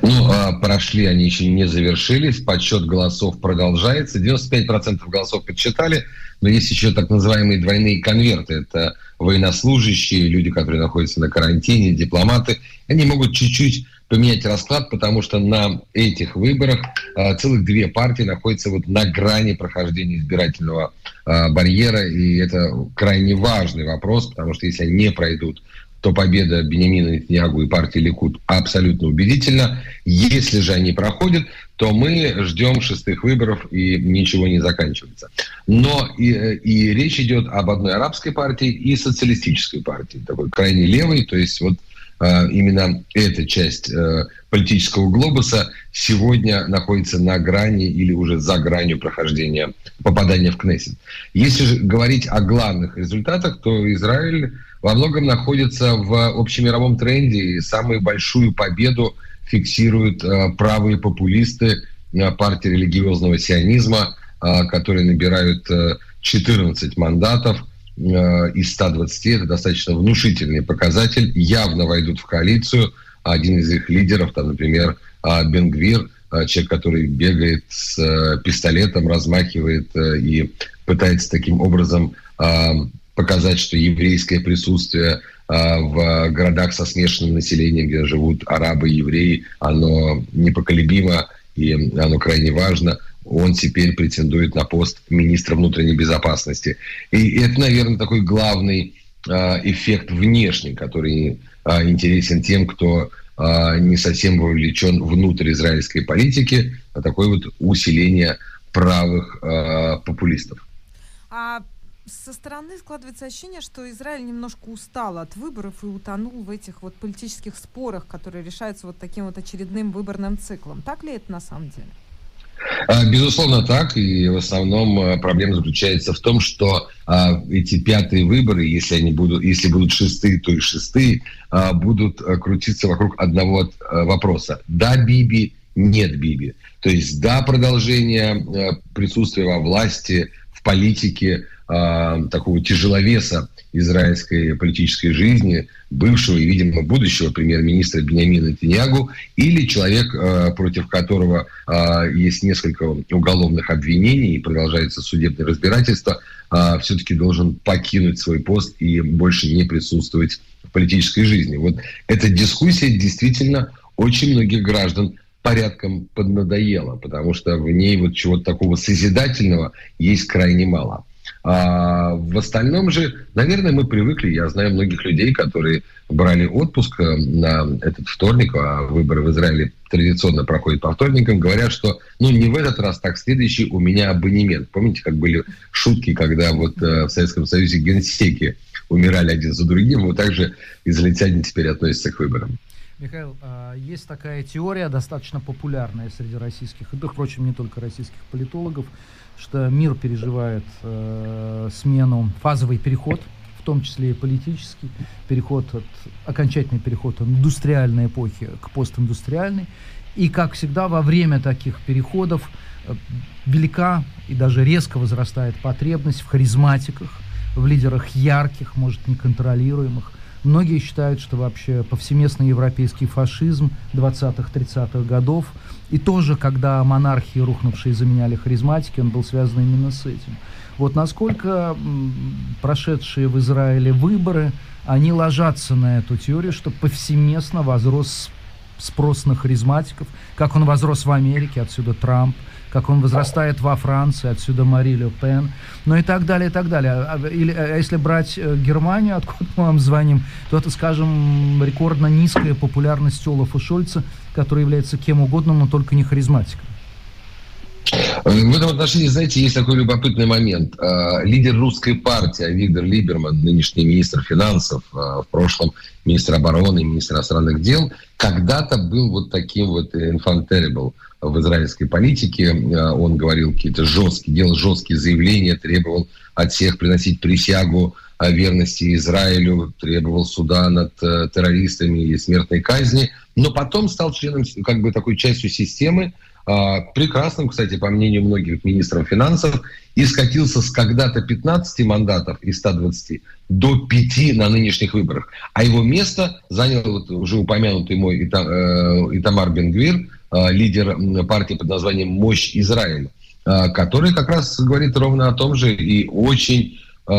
Ну, а, прошли, они еще не завершились, подсчет голосов продолжается, 95% голосов подсчитали, но есть еще так называемые двойные конверты, это военнослужащие, люди, которые находятся на карантине, дипломаты, они могут чуть-чуть поменять расклад, потому что на этих выборах э, целых две партии находятся вот на грани прохождения избирательного э, барьера, и это крайне важный вопрос, потому что если они не пройдут, то победа Бенемина Нетаньягу и партии Ликут абсолютно убедительна. Если же они проходят, то мы ждем шестых выборов и ничего не заканчивается. Но и, и речь идет об одной арабской партии и социалистической партии, такой крайне левой, то есть вот именно эта часть э, политического глобуса сегодня находится на грани или уже за гранью прохождения, попадания в Кнессет. Если же говорить о главных результатах, то Израиль во многом находится в общемировом тренде, и самую большую победу фиксируют э, правые популисты партии религиозного сионизма, которые набирают 14 мандатов – Э, из 120 это достаточно внушительный показатель, явно войдут в коалицию. Один из их лидеров, там, например, а, Бенгвир, человек, который бегает с пистолетом, размахивает и пытается таким образом показать, что еврейское присутствие в городах со смешанным населением, где живут арабы и евреи, оно непоколебимо и оно крайне важно. Он теперь претендует на пост министра внутренней безопасности. И это, наверное, такой главный эффект внешний, который интересен тем, кто не совсем вовлечен внутрь израильской политики, а такое вот усиление правых популистов. А со стороны складывается ощущение, что Израиль немножко устал от выборов и утонул в этих вот политических спорах, которые решаются вот таким вот очередным выборным циклом. Так ли это на самом деле? А, безусловно так, и в основном а, проблема заключается в том, что а, эти пятые выборы, если они будут, если будут шестые, то и шестые, а, будут а, крутиться вокруг одного а, вопроса: да, Биби, нет, Биби. То есть да, продолжение присутствия во власти, в политике, э, такого тяжеловеса израильской политической жизни, бывшего и, видимо, будущего премьер-министра Бениамина Тиньягу, или человек, э, против которого э, есть несколько уголовных обвинений и продолжается судебное разбирательство, все-таки должен покинуть свой пост и больше не присутствовать в политической жизни. Вот эта дискуссия действительно очень многих граждан порядком поднадоело, потому что в ней вот чего-то такого созидательного есть крайне мало. А в остальном же, наверное, мы привыкли. Я знаю многих людей, которые брали отпуск э, на этот вторник, а выборы в Израиле традиционно проходят по вторникам, говорят, что ну не в этот раз, так следующий у меня абонемент. Помните, как были шутки, когда вот э, в Советском Союзе генсеки умирали один за другим, вот так же израильтяне теперь относятся к выборам. Михаил, а, есть такая теория, достаточно популярная среди российских, да, впрочем, не только российских политологов, что мир переживает э, смену, фазовый переход, в том числе и политический переход, от, окончательный переход от индустриальной эпохи к постиндустриальной. И, как всегда, во время таких переходов э, велика и даже резко возрастает потребность в харизматиках, в лидерах ярких, может, неконтролируемых, Многие считают, что вообще повсеместный европейский фашизм 20-30-х годов, и тоже, когда монархии рухнувшие заменяли харизматики, он был связан именно с этим. Вот насколько прошедшие в Израиле выборы, они ложатся на эту теорию, что повсеместно возрос спрос на харизматиков, как он возрос в Америке, отсюда Трамп, как он возрастает во Франции, отсюда Мари Ле Пен, ну и так далее, и так далее. А, или, а если брать э, Германию, откуда мы вам звоним, то это, скажем, рекордно низкая популярность Олафа Шольца, который является кем угодно, но только не харизматиком. В этом отношении, знаете, есть такой любопытный момент. А, лидер русской партии Виктор Либерман, нынешний министр финансов, в прошлом министр обороны, министр иностранных дел, когда-то был вот таким вот infanterible в израильской политике. Э, он говорил какие-то жесткие, делал жесткие заявления, требовал от всех приносить присягу о верности Израилю, требовал суда над э, террористами и смертной казни, но потом стал членом как бы такой частью системы, э, прекрасным, кстати, по мнению многих министров финансов, и скатился с когда-то 15 мандатов из 120 до 5 на нынешних выборах. А его место занял вот уже упомянутый мой Итамар Бенгвир, Э, лидер партии под названием «Мощь Израиля», э, который как раз говорит ровно о том же и очень э,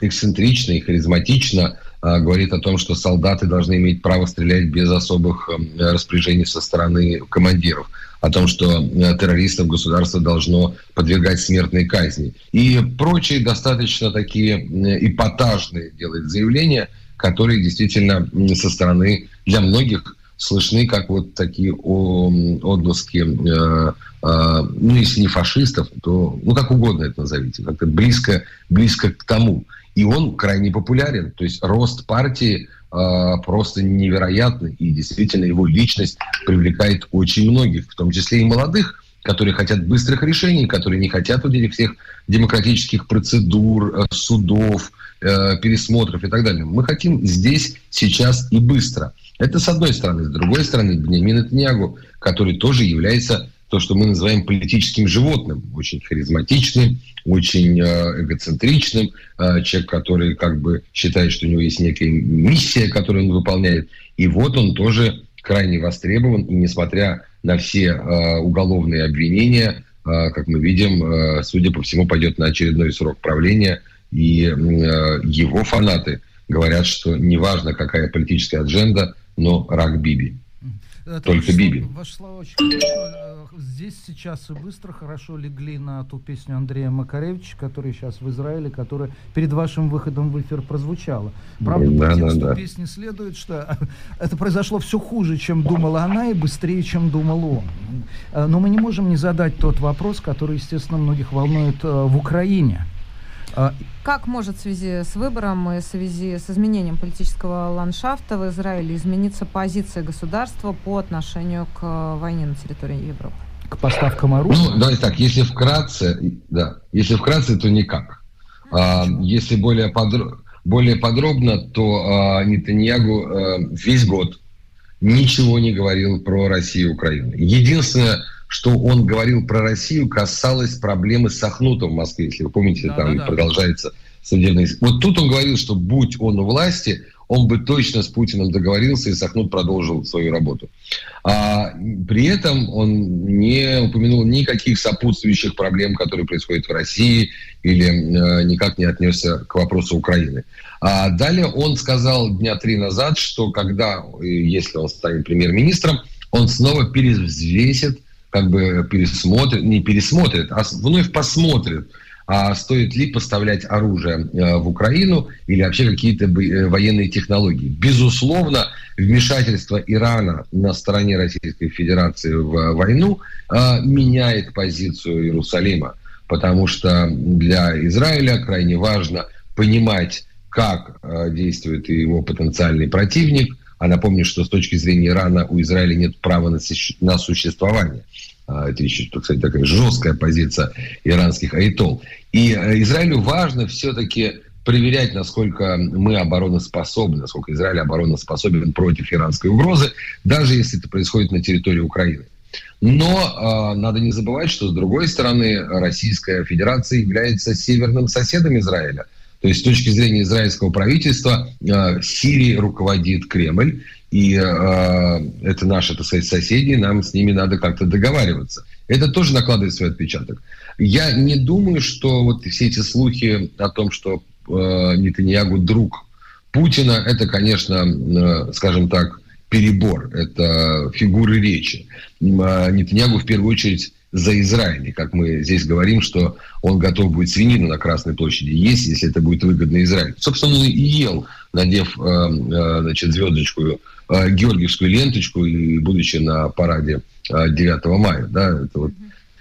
эксцентрично и харизматично говорит о том, что солдаты должны иметь право стрелять без особых распоряжений со стороны командиров, о том, что террористов государство должно подвергать смертной казни. И прочие достаточно такие эпатажные делает заявления, которые действительно со стороны для многих слышны как вот такие отблески, э, э, ну, если не фашистов, то, ну, как угодно это назовите, как-то близко, близко к тому. И он крайне популярен. То есть рост партии э, просто невероятный. И действительно его личность привлекает очень многих, в том числе и молодых, которые хотят быстрых решений, которые не хотят вот этих всех демократических процедур, э, судов, э, пересмотров и так далее. Мы хотим здесь, сейчас и быстро – это с одной стороны. С другой стороны, Бенямин Нетаньягу, который тоже является то, что мы называем политическим животным, очень харизматичным, очень э, эгоцентричным, э, человек, который как бы считает, что у него есть некая миссия, которую он выполняет. И вот он тоже крайне востребован, и несмотря на все э, уголовные обвинения, э, как мы видим, э, судя по всему, пойдет на очередной срок правления, и э, его фанаты говорят, что неважно, какая политическая адженда, но рак Биби. Это Только Биби. Ваши слова очень хорошо. Э, здесь сейчас и быстро хорошо легли на ту песню Андрея Макаревича, который сейчас в Израиле, которая перед вашим выходом в эфир прозвучала. Правда, да, по тексту да, да. песни следует, что это произошло все хуже, чем думала она, и быстрее, чем думал он. Э, но мы не можем не задать тот вопрос, который, естественно, многих волнует э, в Украине. А, как может в связи с выбором и в связи с изменением политического ландшафта в Израиле измениться позиция государства по отношению к э, войне на территории Европы? К поставкам оружия? Ну, давайте так, если вкратце, да, если вкратце, то никак. А, если более, подро- более подробно, то а, Нетаньягу а, весь год ничего не говорил про Россию и Украину. Единственное, что он говорил про Россию, касалось проблемы с Ахнутом в Москве. Если вы помните, да, там да, да. продолжается судебный... Вот тут он говорил, что будь он у власти, он бы точно с Путиным договорился, и Сахнут продолжил свою работу. А при этом он не упомянул никаких сопутствующих проблем, которые происходят в России, или э, никак не отнесся к вопросу Украины. А далее он сказал дня три назад, что когда, если он станет премьер-министром, он снова перевзвесит как бы пересмотрит, не пересмотрит, а вновь посмотрит, а стоит ли поставлять оружие э, в Украину или вообще какие-то э, военные технологии. Безусловно, вмешательство Ирана на стороне Российской Федерации в войну э, меняет позицию Иерусалима, потому что для Израиля крайне важно понимать, как действует его потенциальный противник – а напомню, что с точки зрения Ирана у Израиля нет права на существование. А, это еще, кстати, такая жесткая позиция иранских айтол. И э, Израилю важно все-таки проверять, насколько мы обороноспособны, насколько Израиль обороноспособен против иранской угрозы, даже если это происходит на территории Украины. Но э, надо не забывать, что с другой стороны Российская Федерация является северным соседом Израиля. То есть с точки зрения израильского правительства э, Сирии руководит Кремль, и э, это наши, так сказать, соседи, нам с ними надо как-то договариваться. Это тоже накладывает свой отпечаток. Я не думаю, что вот все эти слухи о том, что э, Нетаньягу друг Путина, это, конечно, э, скажем так, перебор, это фигуры речи. Э, Нетаньягу в первую очередь за Израиль. И как мы здесь говорим, что он готов будет свинину на Красной площади есть, если это будет выгодно Израилю. Собственно, он и ел, надев э, э, значит, звездочку, э, георгиевскую ленточку, и будучи на параде 9 мая. Да, это вот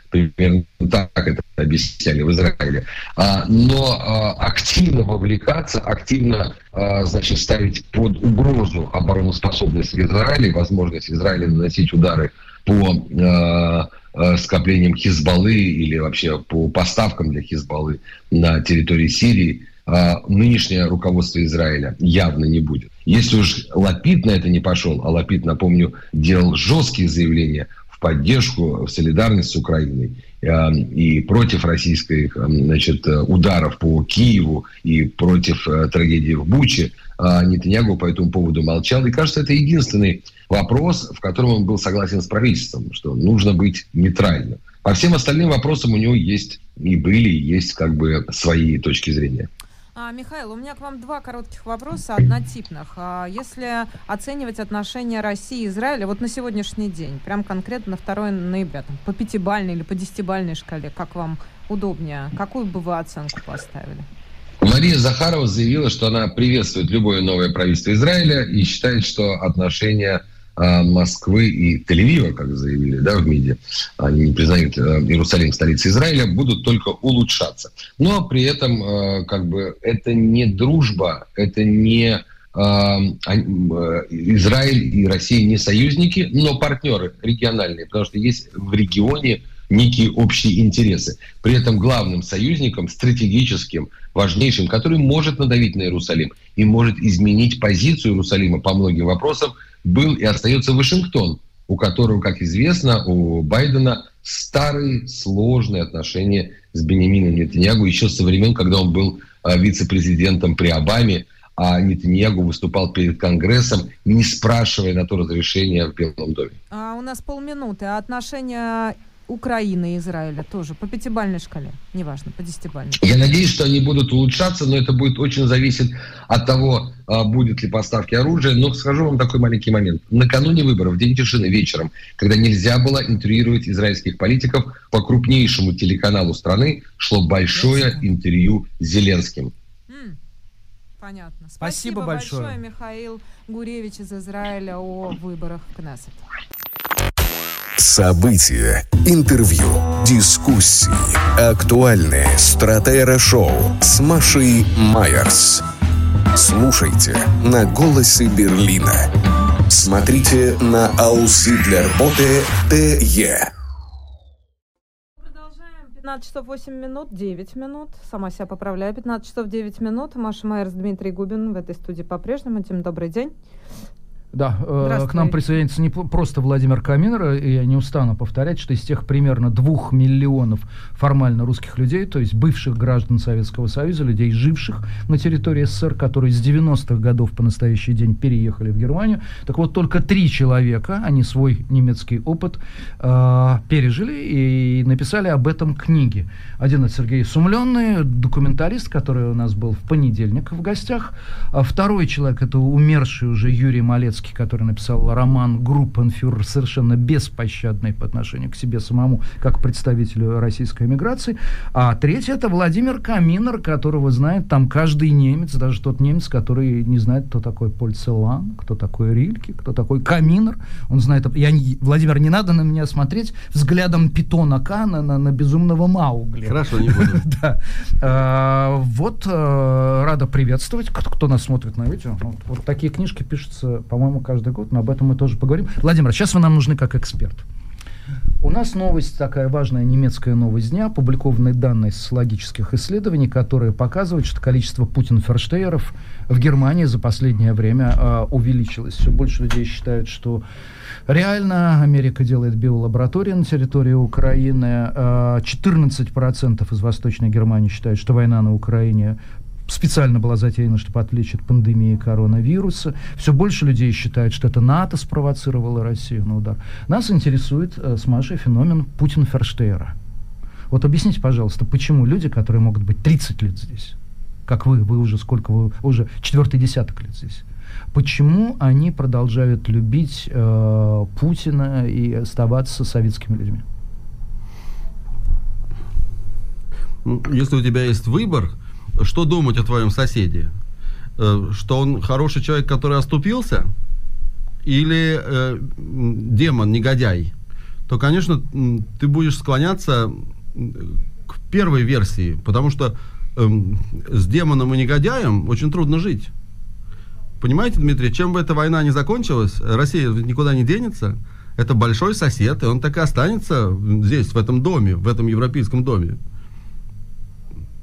примерно так это объясняли в Израиле. А, но а, активно вовлекаться, активно а, значит, ставить под угрозу обороноспособность Израиля, возможность Израиля наносить удары по Э, скоплением Хизбаллы или вообще по поставкам для Хизбаллы на территории Сирии, нынешнее руководство Израиля явно не будет. Если уж Лапид на это не пошел, а Лапид, напомню, делал жесткие заявления в поддержку, в солидарность с Украиной э, и против российских э, значит, ударов по Киеву и против трагедии в Буче, а Нетаньягу по этому поводу молчал. И кажется, это единственный вопрос, в котором он был согласен с правительством, что нужно быть нейтральным. По всем остальным вопросам у него есть и были, и есть как бы свои точки зрения. А, Михаил, у меня к вам два коротких вопроса, однотипных. А, если оценивать отношения России и Израиля вот на сегодняшний день, прям конкретно на 2 ноября, там, по пятибальной или по десятибальной шкале, как вам удобнее, какую бы вы оценку поставили? Мария Захарова заявила, что она приветствует любое новое правительство Израиля и считает, что отношения Москвы и Тель-Авива, как заявили да, в МИДе, они не признают э, Иерусалим столицей Израиля, будут только улучшаться. Но при этом э, как бы это не дружба, это не а, Израиль и Россия не союзники, но партнеры региональные, потому что есть в регионе некие общие интересы. При этом главным союзником, стратегическим, важнейшим, который может надавить на Иерусалим и может изменить позицию Иерусалима по многим вопросам, был и остается Вашингтон, у которого, как известно, у Байдена старые сложные отношения с Бенемином Нетаньягу еще со времен, когда он был а, вице-президентом при Обаме, а Нетаньягу выступал перед Конгрессом, не спрашивая на то разрешения в Белом доме. А у нас полминуты. А отношения Украины и Израиля тоже по пятибальной шкале, неважно, по десятибальной. Я надеюсь, что они будут улучшаться, но это будет очень зависеть от того, а, будет ли поставки оружия. Но скажу вам такой маленький момент. Накануне выборов, день тишины вечером, когда нельзя было интервьюировать израильских политиков, по крупнейшему телеканалу страны шло большое интервью с Зеленским. Понятно. Спасибо, Спасибо большое. большое, Михаил Гуревич из Израиля о выборах в Кнессет. События, интервью, дискуссии, актуальные стратера-шоу с Машей Майерс. Слушайте на «Голосе Берлина». Смотрите на Ауссидлерботе ТЕ. 15 часов 8 минут, 9 минут. Сама себя поправляю. 15 часов 9 минут. Маша Майерс, Дмитрий Губин в этой студии по-прежнему. Тим, добрый день. Да, э, к нам присоединится не просто Владимир Каминер, и я не устану повторять, что из тех примерно двух миллионов формально русских людей, то есть бывших граждан Советского Союза, людей, живших на территории СССР, которые с 90-х годов по настоящий день переехали в Германию, так вот только три человека, они свой немецкий опыт э, пережили и написали об этом книги. Один это Сергей Сумленный, документалист, который у нас был в понедельник в гостях, а второй человек это умерший уже Юрий Малецкий, Достоевский, который написал роман «Группенфюрер», совершенно беспощадный по отношению к себе самому, как представителю российской эмиграции. А третий – это Владимир Каминер, которого знает там каждый немец, даже тот немец, который не знает, кто такой Поль Целан, кто такой Рильке, кто такой Каминер. Он знает... Я, Владимир, не надо на меня смотреть взглядом питона Кана на, на безумного Маугли. Хорошо, не буду. да. А, вот, а, рада приветствовать, кто, нас смотрит на видео. Вот такие книжки пишутся, по-моему, по-моему, каждый год, но об этом мы тоже поговорим. Владимир, сейчас вы нам нужны как эксперт. У нас новость, такая важная немецкая новость дня, опубликованные данные социологических исследований, которые показывают, что количество Путин-ферштейеров в Германии за последнее время э, увеличилось. Все больше людей считают, что реально Америка делает биолаборатории на территории Украины. Э, 14% из Восточной Германии считают, что война на Украине специально была затеяна, чтобы отвлечь от пандемии коронавируса. Все больше людей считают, что это НАТО спровоцировало Россию на удар. Нас интересует э, с Машей феномен Путин-Ферштейра. Вот объясните, пожалуйста, почему люди, которые могут быть 30 лет здесь, как вы, вы уже сколько, вы уже четвертый десяток лет здесь, почему они продолжают любить э, Путина и оставаться советскими людьми? Ну, если у тебя есть выбор, что думать о твоем соседе? Э, что он хороший человек, который оступился? Или э, демон, негодяй? То, конечно, ты будешь склоняться к первой версии, потому что э, с демоном и негодяем очень трудно жить. Понимаете, Дмитрий, чем бы эта война не закончилась, Россия никуда не денется. Это большой сосед, и он так и останется здесь, в этом доме, в этом европейском доме.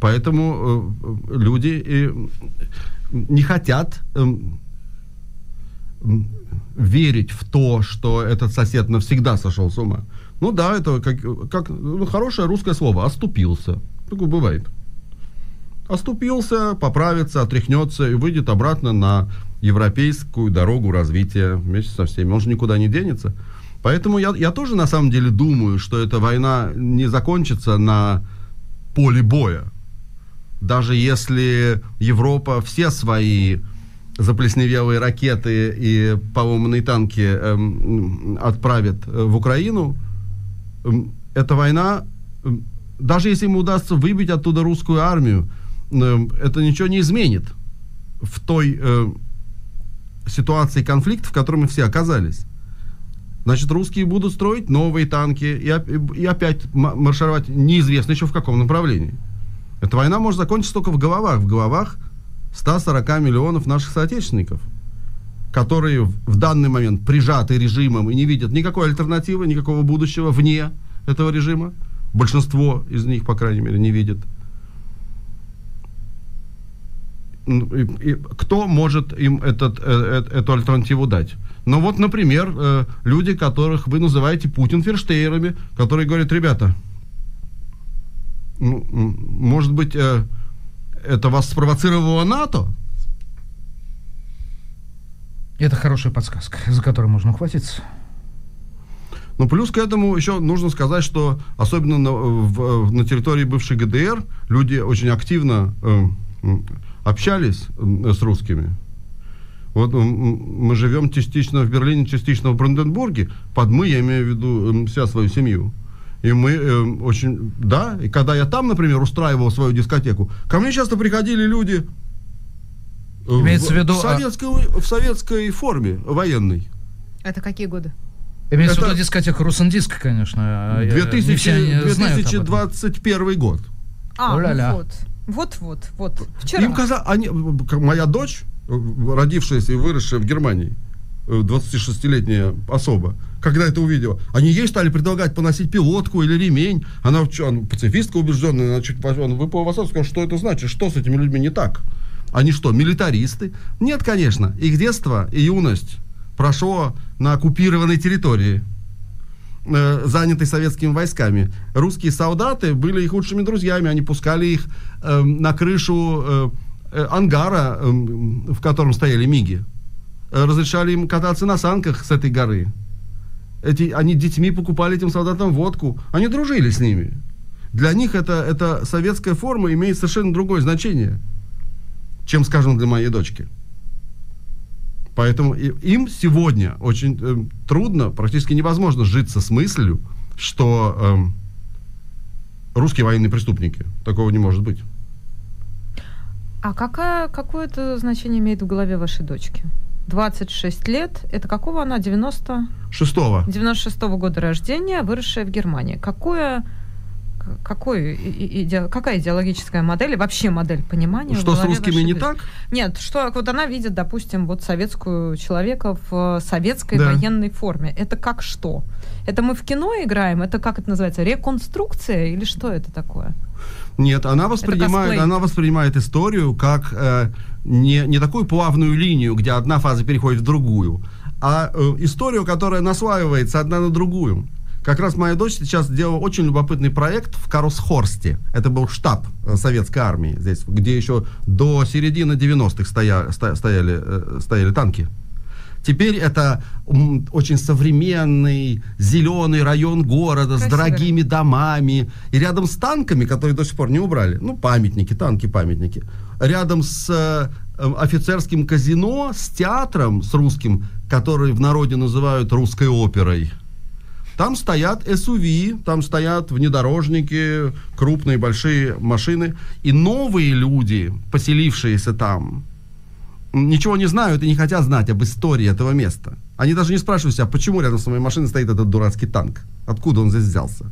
Поэтому э, люди э, не хотят э, верить в то, что этот сосед навсегда сошел с ума. Ну да, это как, как ну, хорошее русское слово, оступился. Такое бывает. Оступился, поправится, отряхнется и выйдет обратно на европейскую дорогу развития вместе со всеми. Он же никуда не денется. Поэтому я, я тоже на самом деле думаю, что эта война не закончится на поле боя даже если Европа все свои заплесневелые ракеты и поломанные танки эм, отправит э, в Украину, эм, эта война, эм, даже если ему удастся выбить оттуда русскую армию, эм, это ничего не изменит в той э, ситуации конфликта, в которой мы все оказались. Значит, русские будут строить новые танки и, и опять маршировать неизвестно еще в каком направлении. Эта война может закончиться только в головах, в головах 140 миллионов наших соотечественников, которые в данный момент прижаты режимом и не видят никакой альтернативы, никакого будущего вне этого режима. Большинство из них, по крайней мере, не видят. И, и кто может им этот, э, э, эту альтернативу дать? Ну вот, например, э, люди, которых вы называете Путин-ферштейерами, которые говорят, ребята, может быть, э, это вас спровоцировало НАТО? Это хорошая подсказка, за которую можно ухватиться. Но плюс к этому еще нужно сказать, что особенно на, в, на территории бывшей ГДР люди очень активно э, общались с русскими. Вот мы живем частично в Берлине, частично в Бранденбурге. Под мы, я имею в виду э, вся свою семью. И мы э, очень... Да, и когда я там, например, устраивал свою дискотеку, ко мне часто приходили люди э, Имеется в, в виду... В советской, а... в советской форме, военной. Это какие годы? Имеется это... в виду дискотека Русендиск, конечно. 2000, 2021 год. А, ну вот. Вот-вот, вот. Вчера. Им казалось, они, моя дочь, родившаяся и выросшая в Германии, 26-летняя особа, когда это увидела, они ей стали предлагать поносить пилотку или ремень. Она, она пацифистка убежденная, она чуть она выпала в осадку, сказала, что это значит, что с этими людьми не так. Они что, милитаристы? Нет, конечно. Их детство и юность прошло на оккупированной территории, э, занятой советскими войсками. Русские солдаты были их лучшими друзьями, они пускали их э, на крышу э, э ангара, э, в котором стояли миги. Э, разрешали им кататься на санках с этой горы. Эти, они детьми покупали этим солдатам водку. Они дружили с ними. Для них это, это советская форма имеет совершенно другое значение, чем, скажем, для моей дочки. Поэтому им сегодня очень э, трудно, практически невозможно житься с мыслью, что э, русские военные преступники. Такого не может быть. А какая, какое это значение имеет в голове вашей дочки? 26 лет. Это какого она? 90? Шестого. 96 -го года рождения, выросшая в Германии. Какое какой, иде, какая идеологическая модель, вообще модель понимания? Что с русскими не так? Нет, что вот она видит, допустим, вот советскую человека в советской да. военной форме. Это как что? Это мы в кино играем? Это как это называется? Реконструкция или что это такое? Нет, она воспринимает, она воспринимает историю как э, не, не такую плавную линию, где одна фаза переходит в другую, а э, историю, которая наслаивается одна на другую. Как раз моя дочь сейчас сделала очень любопытный проект в Карусхорсте. Это был штаб э, советской армии здесь, где еще до середины 90-х стоя, стояли, э, стояли танки. Теперь это очень современный зеленый район города Красиво. с дорогими домами. И рядом с танками, которые до сих пор не убрали, ну, памятники, танки, памятники, рядом с э, офицерским казино, с театром, с русским, который в народе называют русской оперой. Там стоят SUV, там стоят внедорожники, крупные большие машины. И новые люди, поселившиеся там, ничего не знают и не хотят знать об истории этого места. Они даже не спрашивают себя, почему рядом с моей машиной стоит этот дурацкий танк. Откуда он здесь взялся?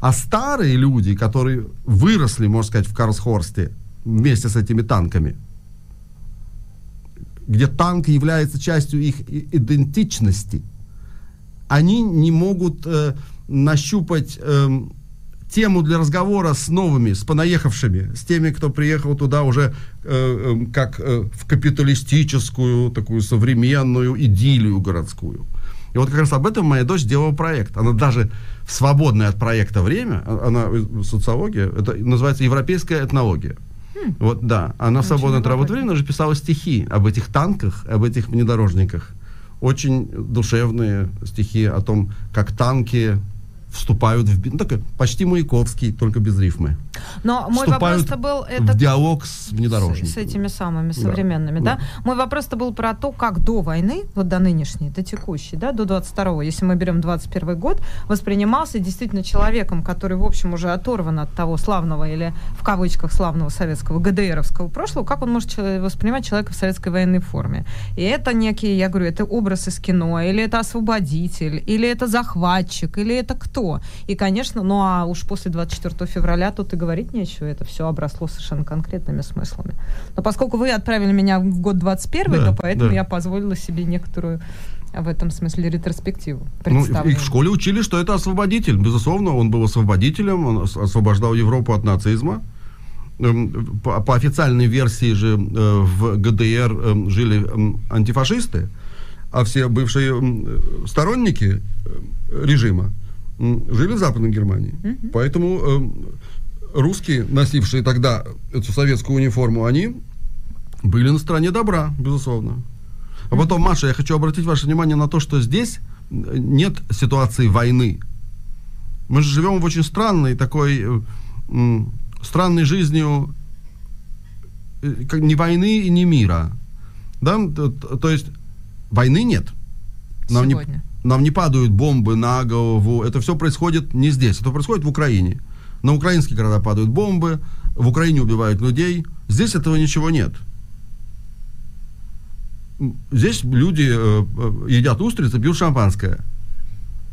А старые люди, которые выросли, можно сказать, в Карлсхорсте вместе с этими танками, где танк является частью их идентичности – они не могут э, нащупать э, тему для разговора с новыми, с понаехавшими, с теми, кто приехал туда уже э, э, как э, в капиталистическую, такую современную идиллию городскую. И вот как раз об этом моя дочь делала проект. Она даже в свободное от проекта время, а, она социология, это называется европейская этнология. Хм. Вот, да. Она в свободное от работы время уже писала стихи об этих танках, об этих внедорожниках очень душевные стихи о том, как танки вступают в... Ну, такой почти Маяковский, только без рифмы. Но мой вопрос-то был... Это в диалог с внедорожниками. С, с этими самыми современными, да. да? Мой вопрос-то был про то, как до войны, вот до нынешней, до текущей, да, до 22-го, если мы берем 21 год, воспринимался действительно человеком, который, в общем, уже оторван от того славного или, в кавычках, славного советского ГДРовского прошлого, как он может воспринимать человека в советской военной форме. И это некий, я говорю, это образ из кино, или это освободитель, или это захватчик, или это кто. И, конечно, ну а уж после 24 февраля тут и говорить нечего, это все обросло совершенно конкретными смыслами. Но поскольку вы отправили меня в год 21, да, то поэтому да. я позволила себе некоторую в этом смысле ретроспективу. Ну, их в школе учили, что это освободитель. Безусловно, он был освободителем, он освобождал Европу от нацизма. Эм, по, по официальной версии же э, в ГДР эм, жили эм, антифашисты, а все бывшие сторонники э, режима жили в Западной Германии. Mm-hmm. Поэтому русские, носившие тогда эту советскую униформу, они были на стороне добра, безусловно. А потом, Маша, я хочу обратить ваше внимание на то, что здесь э, нет ситуации войны. Мы же живем в очень странной такой э, странной жизнью э, ни войны и ни мира. Да? То, то есть войны нет. Нам не, Сегодня. Нам не падают бомбы на голову. Это все происходит не здесь. Это происходит в Украине. На украинские города падают бомбы, в Украине убивают людей. Здесь этого ничего нет. Здесь люди э, э, едят устрицы, пьют шампанское.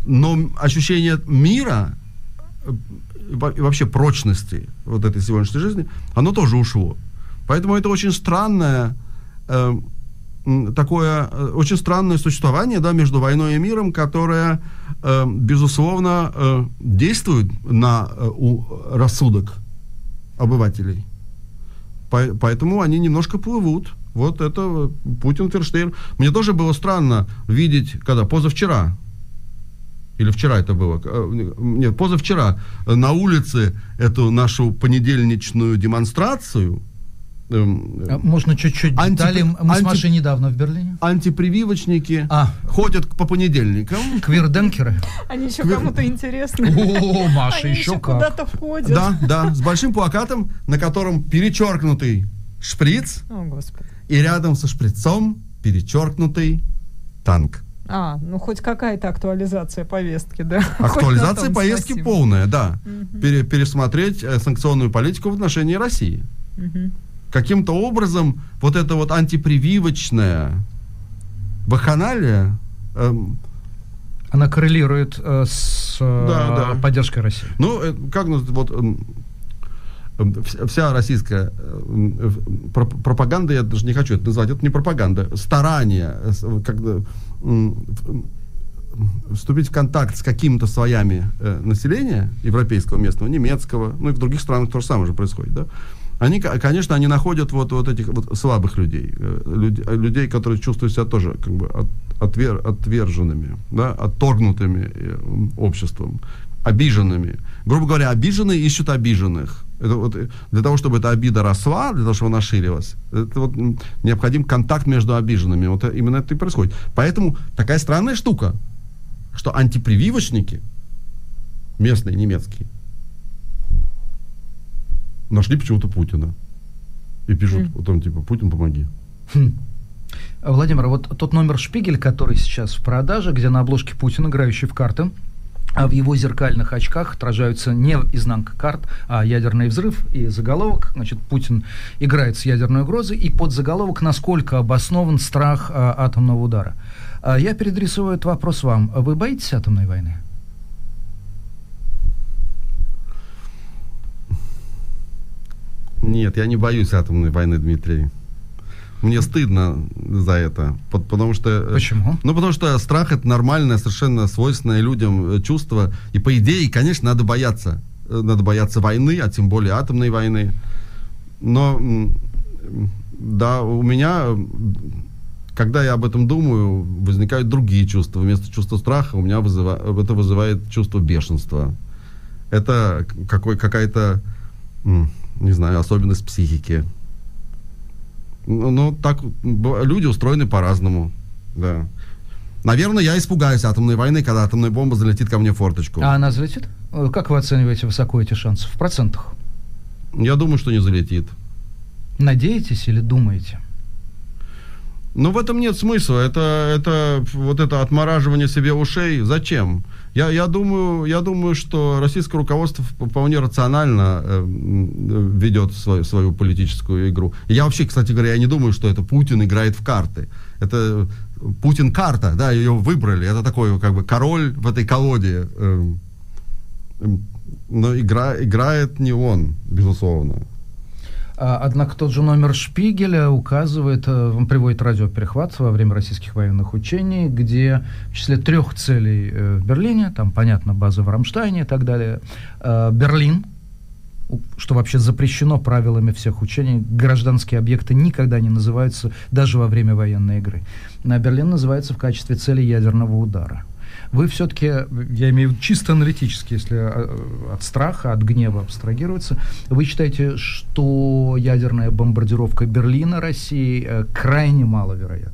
Но ощущение мира э, и во- и вообще прочности вот этой сегодняшней жизни, оно тоже ушло. Поэтому это очень странное м, такое э, очень странное существование да, между войной и миром, которое, э, безусловно, э, действует на рассудок обывателей. По- Поэтому они немножко плывут. Вот это Путин Ферштейн. Мне тоже было странно видеть, когда позавчера, или вчера это было, нет, позавчера на улице эту нашу понедельничную демонстрацию эм, А Можно чуть-чуть Антипри- деталей? Мы с анти- Машей недавно в Берлине. антипрививочники А. ходят по понедельникам. Квирденкеры. Они еще Квер- кому-то интересны. О, Маша, Они еще еще как. куда-то входят. Да, да, с большим плакатом, на котором перечеркнутый шприц, О, Господи. и рядом со шприцом перечеркнутый танк. А, ну хоть какая-то актуализация повестки, да. Актуализация том поездки спасибо. полная, да. Пере- пересмотреть э, санкционную политику в отношении России. Мгм. Каким-то образом вот это вот антипрививочное баханалия, эм, Она коррелирует э, с э, Да, да. поддержкой России. ну, э, как вот эм, эм, вс- вся российская э, м, э, про- пропаганда, я даже не хочу это назвать, это не пропаганда, старание, э, э, когда вступить в контакт с какими-то слоями э, населения европейского, местного, немецкого, ну и в других странах то же самое же происходит, да, они, ко- конечно, они находят вот, вот этих вот слабых людей, э, люд- э, людей, которые чувствуют себя тоже как бы от- отвер- отверженными, да, отторгнутыми э, обществом, обиженными. Грубо говоря, обиженные ищут обиженных. Это вот, для того, чтобы эта обида росла, для того, чтобы она ширилась, это вот, необходим контакт между обиженными. Вот именно это и происходит. Поэтому такая странная штука, что антипрививочники, местные, немецкие, нашли почему-то Путина. И пишут, М. вот он типа, Путин, помоги. Хм. Владимир, вот тот номер Шпигель, который сейчас в продаже, где на обложке Путин, играющий в карты, а в его зеркальных очках отражаются не изнанка карт, а ядерный взрыв и заголовок. Значит, Путин играет с ядерной угрозой, и под заголовок, насколько обоснован страх а, атомного удара. А я переадресую этот вопрос вам. Вы боитесь атомной войны? Нет, я не боюсь атомной войны, Дмитрий. Мне стыдно за это, по- потому что... э, Почему? Ну, потому что страх это нормальное, совершенно свойственное людям э, чувство. И по идее, конечно, надо бояться. Э, Надо бояться войны, а тем более атомной войны. Но, да, у меня, когда я об этом думаю, возникают другие чувства. Вместо чувства страха у меня вызыва- это вызывает чувство бешенства. Это какой, какая-то, не знаю, особенность психики. Ну, ну, так люди устроены по-разному, да. Наверное, я испугаюсь атомной войны, когда атомная бомба залетит ко мне в форточку. А она залетит? Э, Как вы оцениваете высоко эти шансы? В процентах? Я думаю, что не залетит. Надеетесь или думаете? Но в этом нет смысла. Это, это вот это отмораживание себе ушей. Зачем? Я, я, думаю, я думаю, что российское руководство вполне рационально э, ведет свою, свою политическую игру. И я вообще, кстати говоря, я не думаю, что это Путин играет в карты. Это Путин карта, да, ее выбрали. Это такой как бы король в этой колоде. эм, Но игра, играет не он, безусловно. А, Однако тот же номер Шпигеля указывает, э, он приводит радиоперехват во время российских военных учений, где в числе трех целей э, в Берлине, там, понятно, база в Рамштайне и так далее, э, Берлин, что вообще запрещено правилами всех учений, гражданские объекты никогда не называются даже во время военной игры. А Берлин называется в качестве цели ядерного удара. Вы все-таки, я имею в виду чисто аналитически, если э, от страха, от гнева абстрагироваться, вы считаете, что ядерная бомбардировка Берлина России э, крайне маловероятна?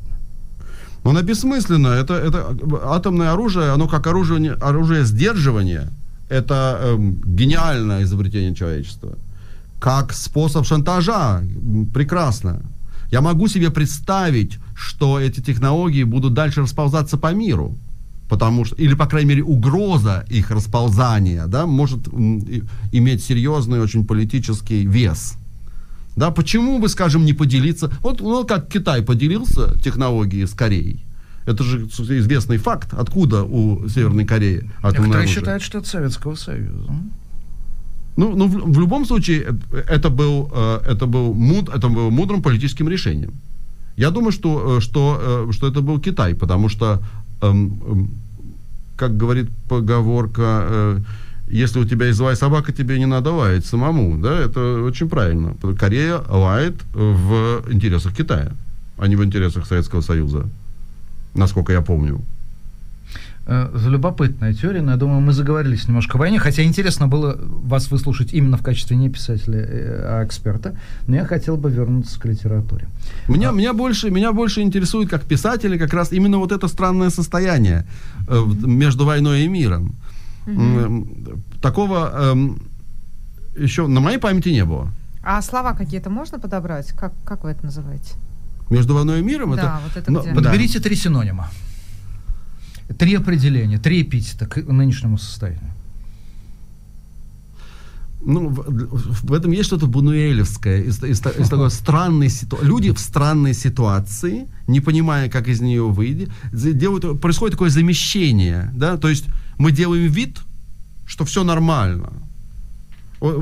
Оно бессмысленно. Это, это атомное оружие, оно как оружие, оружие сдерживания. Это эм, гениальное изобретение человечества. Как способ шантажа. Прекрасно. Я могу себе представить, что эти технологии будут дальше расползаться по миру. Потому что, или, по крайней мере, угроза их расползания да, может иметь серьезный очень политический вес. Да, почему бы, скажем, не поделиться? Вот, ну, как Китай поделился технологией с Кореей. Это же известный факт, откуда у Северной Кореи атомное Некоторые оружие. считают, что от Советского Союза. Ну, ну в, в любом случае, э, это был, э, это, был муд, это было мудрым политическим решением. Я думаю, что, э, что, что это был Китай, потому что, эм, эм, как говорит поговорка, э, если у тебя есть злая собака, тебе не надо лаять самому. Да? Это очень правильно. Корея лает в интересах Китая, а не в интересах Советского Союза, насколько я помню. Э, Любопытная теория, но я думаю, мы заговорились немножко о войне, хотя интересно было вас выслушать именно в качестве не писателя, э, а эксперта, но я хотел бы вернуться к литературе. Меня, меня, больше, меня больше интересует как писателя как раз именно вот это странное состояние между войной и миром. М, Такого эм, еще на моей памяти не было. А слова какие-то можно подобрать? Как, как вы это называете? Между войной и миром Да, это... вот это ну, где? да. Подберите три синонима. Три определения, три эпитета к нынешнему состоянию. Ну, в, в этом есть что-то бунуэлевское, из, из, из такой странной ситуации. Люди в странной ситуации, не понимая, как из нее выйти, делают, происходит такое замещение, да, то есть мы делаем вид, что все нормально.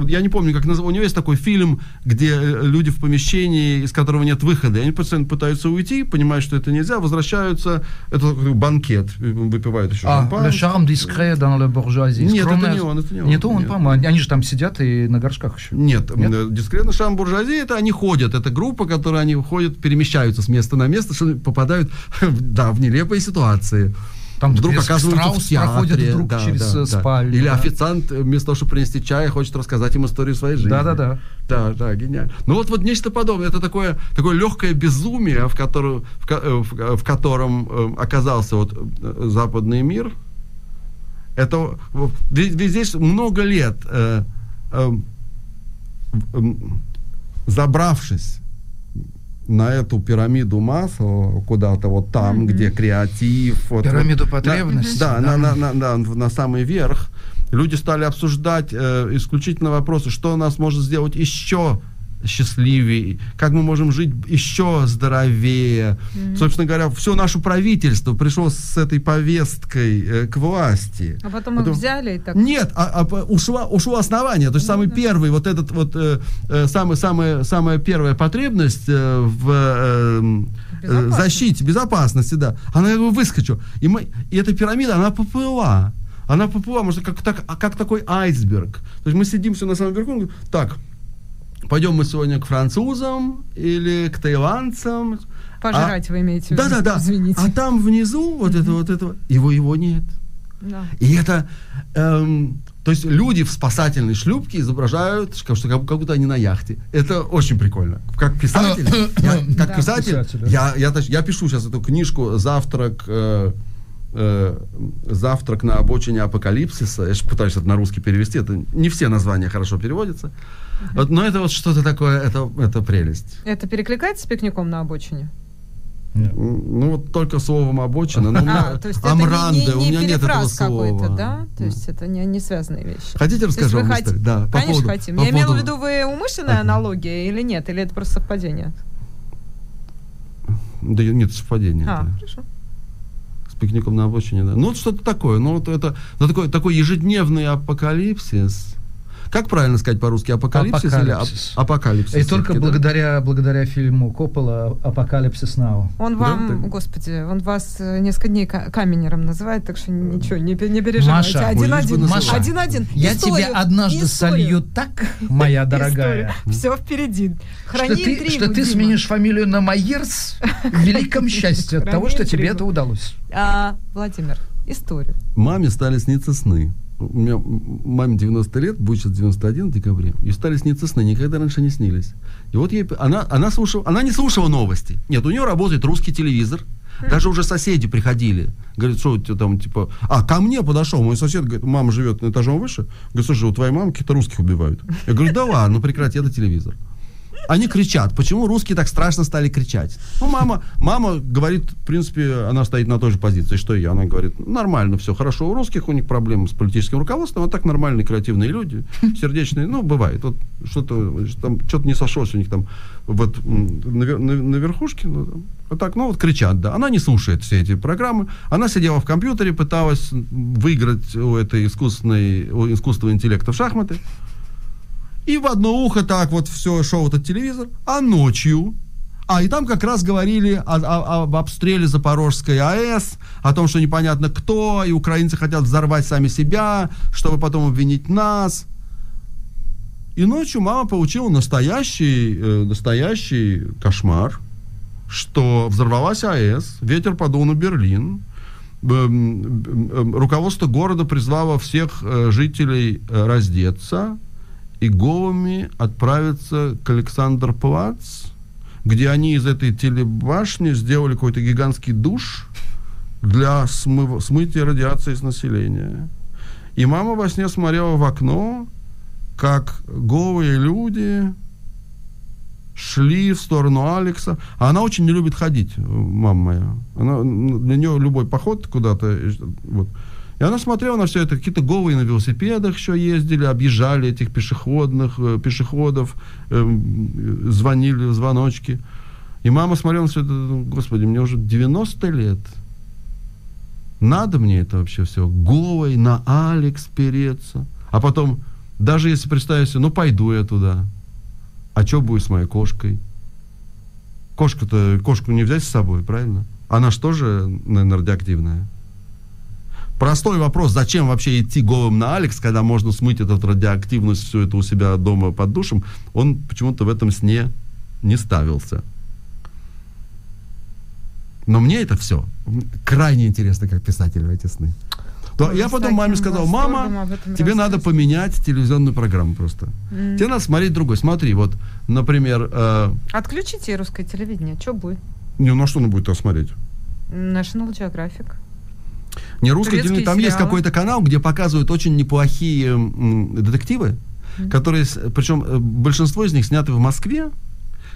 Я не помню, как называется. У него есть такой фильм, где э, люди в помещении, из которого нет выхода. И они постоянно пытаются уйти, понимают, что это нельзя, возвращаются. Это такой банкет, э, выпивают еще А, шампанское. Le charme discret dans la bourgeoisie. Нет, это Скромная- не он, это не он. Не то он, Нет. по-моему. Они- же там сидят и на горшках еще. Нет, э, дискретно шам буржуазии это они ходят, это группа, которая они ходят, перемещаются с места на место, что попадают да, в нелепые ситуации. Там вдруг где оказываются Страус в театре, проходит вдруг через, э, спальню, Или да. официант э, вместо того, чтобы принести чай, хочет рассказать им историю своей жизни. Да-да-да. Да, да, гениально. Ну вот, вот нечто подобное. Это такое, такое легкое безумие, в, котором, в, э, в, в котором оказался вот западный мир. Это ведь, ведь здесь много лет э, э, забравшись на эту пирамиду масла куда-то вот там, где креатив. вот- Пирамиду вот, потребностей, Да, да. На, на, на, на, на самый верх. Люди стали обсуждать э, исключительно вопросы, что нас может сделать еще счастливее, как мы можем жить еще здоровее. Собственно говоря, все наше правительство пришло с этой повесткой э, к власти. А потом их Потом- взяли и так... Нет, а, а ушло, ушло основание. То есть самый первый, вот этот вот, э, э, самый, самая, самая первая потребность э, в э, э, Безопасности. защите, безопасности, да, она как бы выскочила. И, мы, и эта пирамида, она поплыла. Она поплыла, может, как, так, а как такой айсберг. То есть мы сидим все на самом верху, так, пойдем мы сегодня к французам или к таиландцам. Пожрать вы имеете в виду? Да, да, да. Извините. А там внизу вот это вот этого, его его нет. Да. И это, эм, то есть люди в спасательной шлюпке изображают, что что как, как будто они на яхте. Это очень прикольно. Как писатель, я, как Да. писатель, Писатель, да. я, я, я пишу сейчас эту книжку «Завтрак», э, э, «Завтрак на обочине апокалипсиса». Я ж пытаюсь это на русский перевести. Это не все названия хорошо переводятся. Вот, но это вот что-то такое, это, это прелесть. Это перекликается с пикником на обочине? Ну, вот только словом обочина. но у меня А, то есть это Амранде, не, не, у не меня нет этого слова. да? То есть это не, не связанные вещи. Хотите, расскажу вам историю? Да, по Конечно, поводу- хотим. по Я имела в поводу- виду, вы умышленная аналогия или нет? Или это просто совпадение? Да нет, совпадение. А, это. хорошо. С пикником на обочине, да. Ну, вот что-то такое. Ну, вот это ну, такой, такой ежедневный апокалипсис. Как правильно сказать по-русски? Апокалипсис, или ап- Апокалипсис. апокалипсис? И только всё-таки, да? благодаря, благодаря фильму Коппола «Апокалипсис Now». Он Да, вам, так. господи, он вас э, несколько дней ка- каменером называет, так что ничего, не, не переживайте. Маша, один-один. Маша, один-один. Я Историю, тебя однажды историю. солью так, моя дорогая, Все впереди. что Храни ты, интригу, что ты сменишь фамилию на Майерс в великом счастье от того, что тебе это удалось. А, Владимир, историю. Маме стали сниться сны. У меня маме 90 лет, будет сейчас 91 в декабре. И стали сниться сны, никогда раньше не снились. И вот ей, она, она, слушала, она не слушала новости. Нет, у нее работает русский телевизор. Даже уже соседи приходили. Говорит, что у тебя там, типа... А, ко мне подошел мой сосед, говорит, мама живет на этажом выше. Говорит, слушай, у твоей мамы какие-то русских убивают. Я говорю, да ладно, прекрати, это телевизор. Они кричат. Почему русские так страшно стали кричать? Ну, мама, мама говорит, в принципе, она стоит на той же позиции, что и я. Она говорит, нормально все, хорошо. У русских у них проблемы с политическим руководством, а так нормальные, креативные люди, сердечные. Ну, бывает. Вот что-то там, что-то не сошлось у них там вот на, на- на верхушке. ну, там. Вот так, ну, вот кричат, да. Она не слушает все эти программы. Она сидела в компьютере, пыталась выиграть у этой искусственной, у искусственного интеллекта в шахматы. И в одно ухо так вот все шел этот телевизор, а ночью а, и там как раз говорили о- о- об обстреле Запорожской АЭС, о том, что непонятно кто, и украинцы хотят взорвать сами себя, чтобы потом обвинить нас. И ночью мама получила настоящий, э, настоящий кошмар, что взорвалась АЭС, ветер подул на Берлин, эм, эм, руководство города призвало всех э, жителей э, раздеться и голыми отправиться к Александр-Плац, где они из этой телебашни сделали какой-то гигантский душ для смыв- смытия радиации с населения. И мама во сне смотрела в окно, как голые люди шли в сторону Алекса. А она очень не любит ходить, мама моя. Она, для нее любой поход куда-то, вот. И она смотрела на все это, какие-то голые на велосипедах еще ездили, объезжали этих пешеходных, э, пешеходов, эм, э, звонили в звоночки. И мама смотрела на все это, господи, мне уже 90 лет. Надо мне это вообще все? Голой на Алекс переться. А потом, даже если представить себе, ну пойду я туда. А что будет с моей кошкой? Кошка-то, кошку не взять с собой, правильно? Она же тоже, наверное, радиоактивная. Простой вопрос, зачем вообще идти голым на Алекс, когда можно смыть эту радиоактивность, все это у себя дома под душем, он почему-то в этом сне не ставился. Но мне это все крайне интересно, как писатель в эти сны. То Ой, я потом маме сказал, мама, тебе надо поменять телевизионную программу просто. М. Тебе надо смотреть другой. Смотри, вот, например, э, Отключите русское телевидение, что будет? не, на что он будет это смотреть? National Geographic. Не русский Турецкие. Там есть сериалы. какой-то канал, где показывают очень неплохие м, детективы, которые, с- причем э, большинство из них сняты в Москве,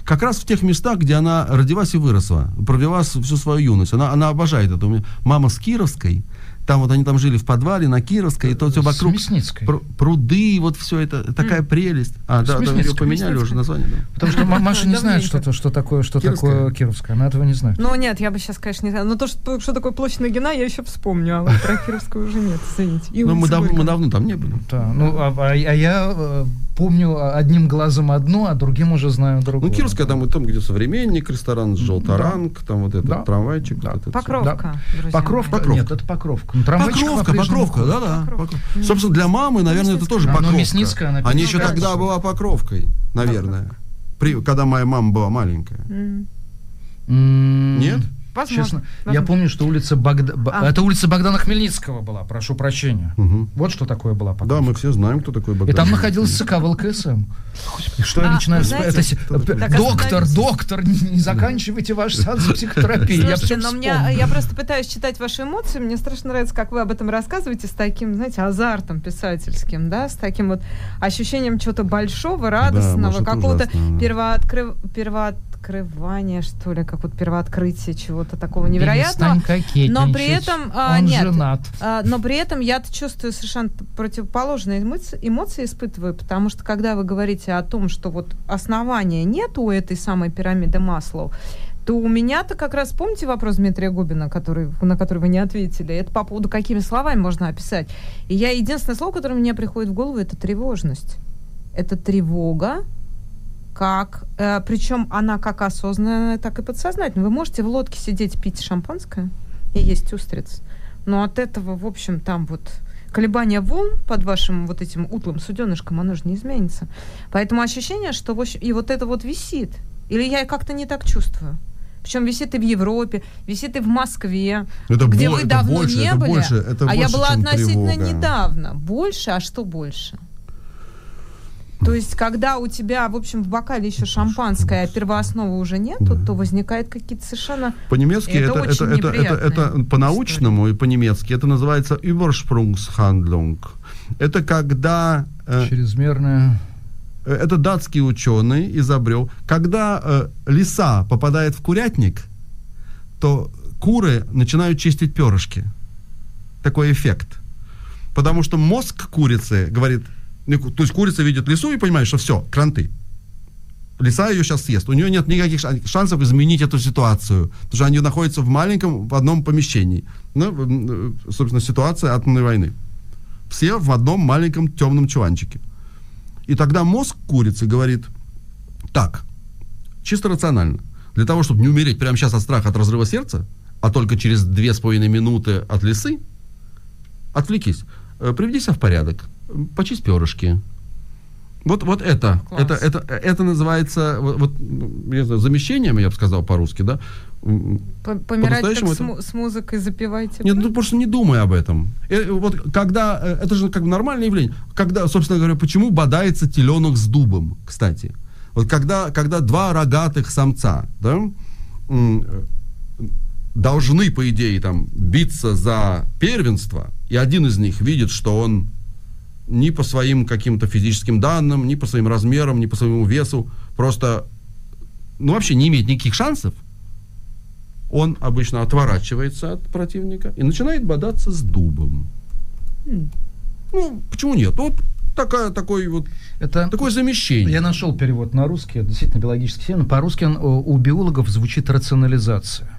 как раз в тех местах, где она родилась и выросла, провела всю свою юность. Она, она обожает это. У меня мама с Кировской, там вот они там жили в подвале на Кировской, и то все вокруг Мясницкой. пр- пруды, вот все это, такая прелесть. А, да, да, ее поменяли уже название, да. Потому что Ма- Маша не знает, что, то- что такое, что Кировская. такое Кировская. Она этого не знает. Ну нет, я бы сейчас, конечно, не знала. Но то, что, что такое площадь Нагина, я еще вспомню, а вот про Кировскую уже нет, извините. И Но мы, дав- мы давно там не были. Да, ну, а, а- а я э, помню одним глазом одно, а другим уже знаю другое. Ну, Кировская там и там, где современник, ресторан «Желторанг», там вот этот Да. трамвайчик. Да. вот это. Покровка, друзья Покровка? мои. Нет, это Покровка. Ну, Покровка, Покровка. Покровка. Покров- Собственно, для мамы, наверное, это тоже А, ну, Покровка. Мясницкая, она Они еще перестала. тогда была Покровкой, наверное. При, когда моя мама была маленькая. М, Нет? Возможно. Честно, я возможно. помню, что улица Богда... А. Это улица Богдана Хмельницкого была, прошу прощения. Мгм. Вот что такое была Да, мы все знаем, кто такой И Богдан. там находился ЦК ВЛКСМ. Что я А, начинаю... это доктор, доктор, не, заканчивайте ваш сеанс психотерапии. я Слушайте, но мне, я просто пытаюсь читать ваши эмоции. Мне страшно нравится, как вы об этом рассказываете с таким, знаете, азартом писательским, да, с таким вот ощущением чего-то большого, радостного, какого-то да. первооткрыв... первооткрывания, что ли, как вот первооткрытия чего-то такого невероятного. Но при этом а, Он нет. женат. А, но при этом я чувствую совершенно противоположные эмоции, эмоции испытываю, потому что когда вы говорите о том, что вот основания нет у этой самой пирамиды Маслоу, то у меня-то как раз, помните вопрос Дмитрия Губина, который, на который вы не ответили? Это по поводу, какими словами можно описать. И я единственное слово, которое мне приходит в голову, это тревожность. Это тревога, как, э, причем она как осознанная, так и подсознательная. Вы можете в лодке сидеть, пить шампанское и есть устриц, но от этого, в общем, там вот колебания волн под вашим вот этим утлым суденышком, оно же не изменится. Поэтому ощущение, что в общем, и вот это вот висит. Или я как-то не так чувствую. Причем висит и в Европе, висит и в Москве, Это где бо- вы это давно больше, не это были. больше, это а я больше, была чем относительно тревога. недавно. Больше, а что больше? То есть, когда у тебя, в общем, в бокале еще шампанское, а первоосновы уже нету, то возникают какие-то совершенно... По-немецки Это это, это, очень это, это, это, по-научному и по-немецки это называется Übersprungshandlung. Это когда... э, Чрезмерная... э, это датский ученый изобрел. Когда э, лиса попадает в курятник, то куры начинают чистить перышки. Такой эффект. Потому что мозг курицы говорит, то есть курица видит лису и понимает, что все, кранты. Лиса ее сейчас съест. У нее нет никаких шан- шансов изменить эту ситуацию. Потому что они находятся в маленьком, в одном помещении. Ну, э, собственно, ситуация атомной войны. Все в одном маленьком темном чуланчике. И тогда мозг курицы говорит, так, чисто рационально, для того, чтобы не умереть прямо сейчас от страха, от разрыва сердца, а только через две с половиной минуты от лисы, отвлекись, Э, приведи себя в порядок, почисть перышки. Вот, вот это, Класс. это, это, это называется вот, вот, я знаю, замещением, я бы сказал по-русски, да? Помирать так с, это- му- с музыкой запивайте. нет, ну просто не думай об этом. Э, вот когда, э, это же как бы нормальное явление. Когда, собственно говоря, почему бодается теленок с дубом, кстати. Вот когда, когда два рогатых самца, да, э, должны, по идее, там, биться за первенство, и один из них видит, что он ни по своим каким-то физическим данным, ни по своим размерам, ни по своему весу, просто, ну, вообще не имеет никаких шансов, он обычно отворачивается от противника и начинает бодаться с дубом. Ну, почему нет? Вот такая, такой вот, Это такое замещение. Я нашел перевод на русский, это действительно биологический термин. По-русски он, о, у биологов звучит рационализация.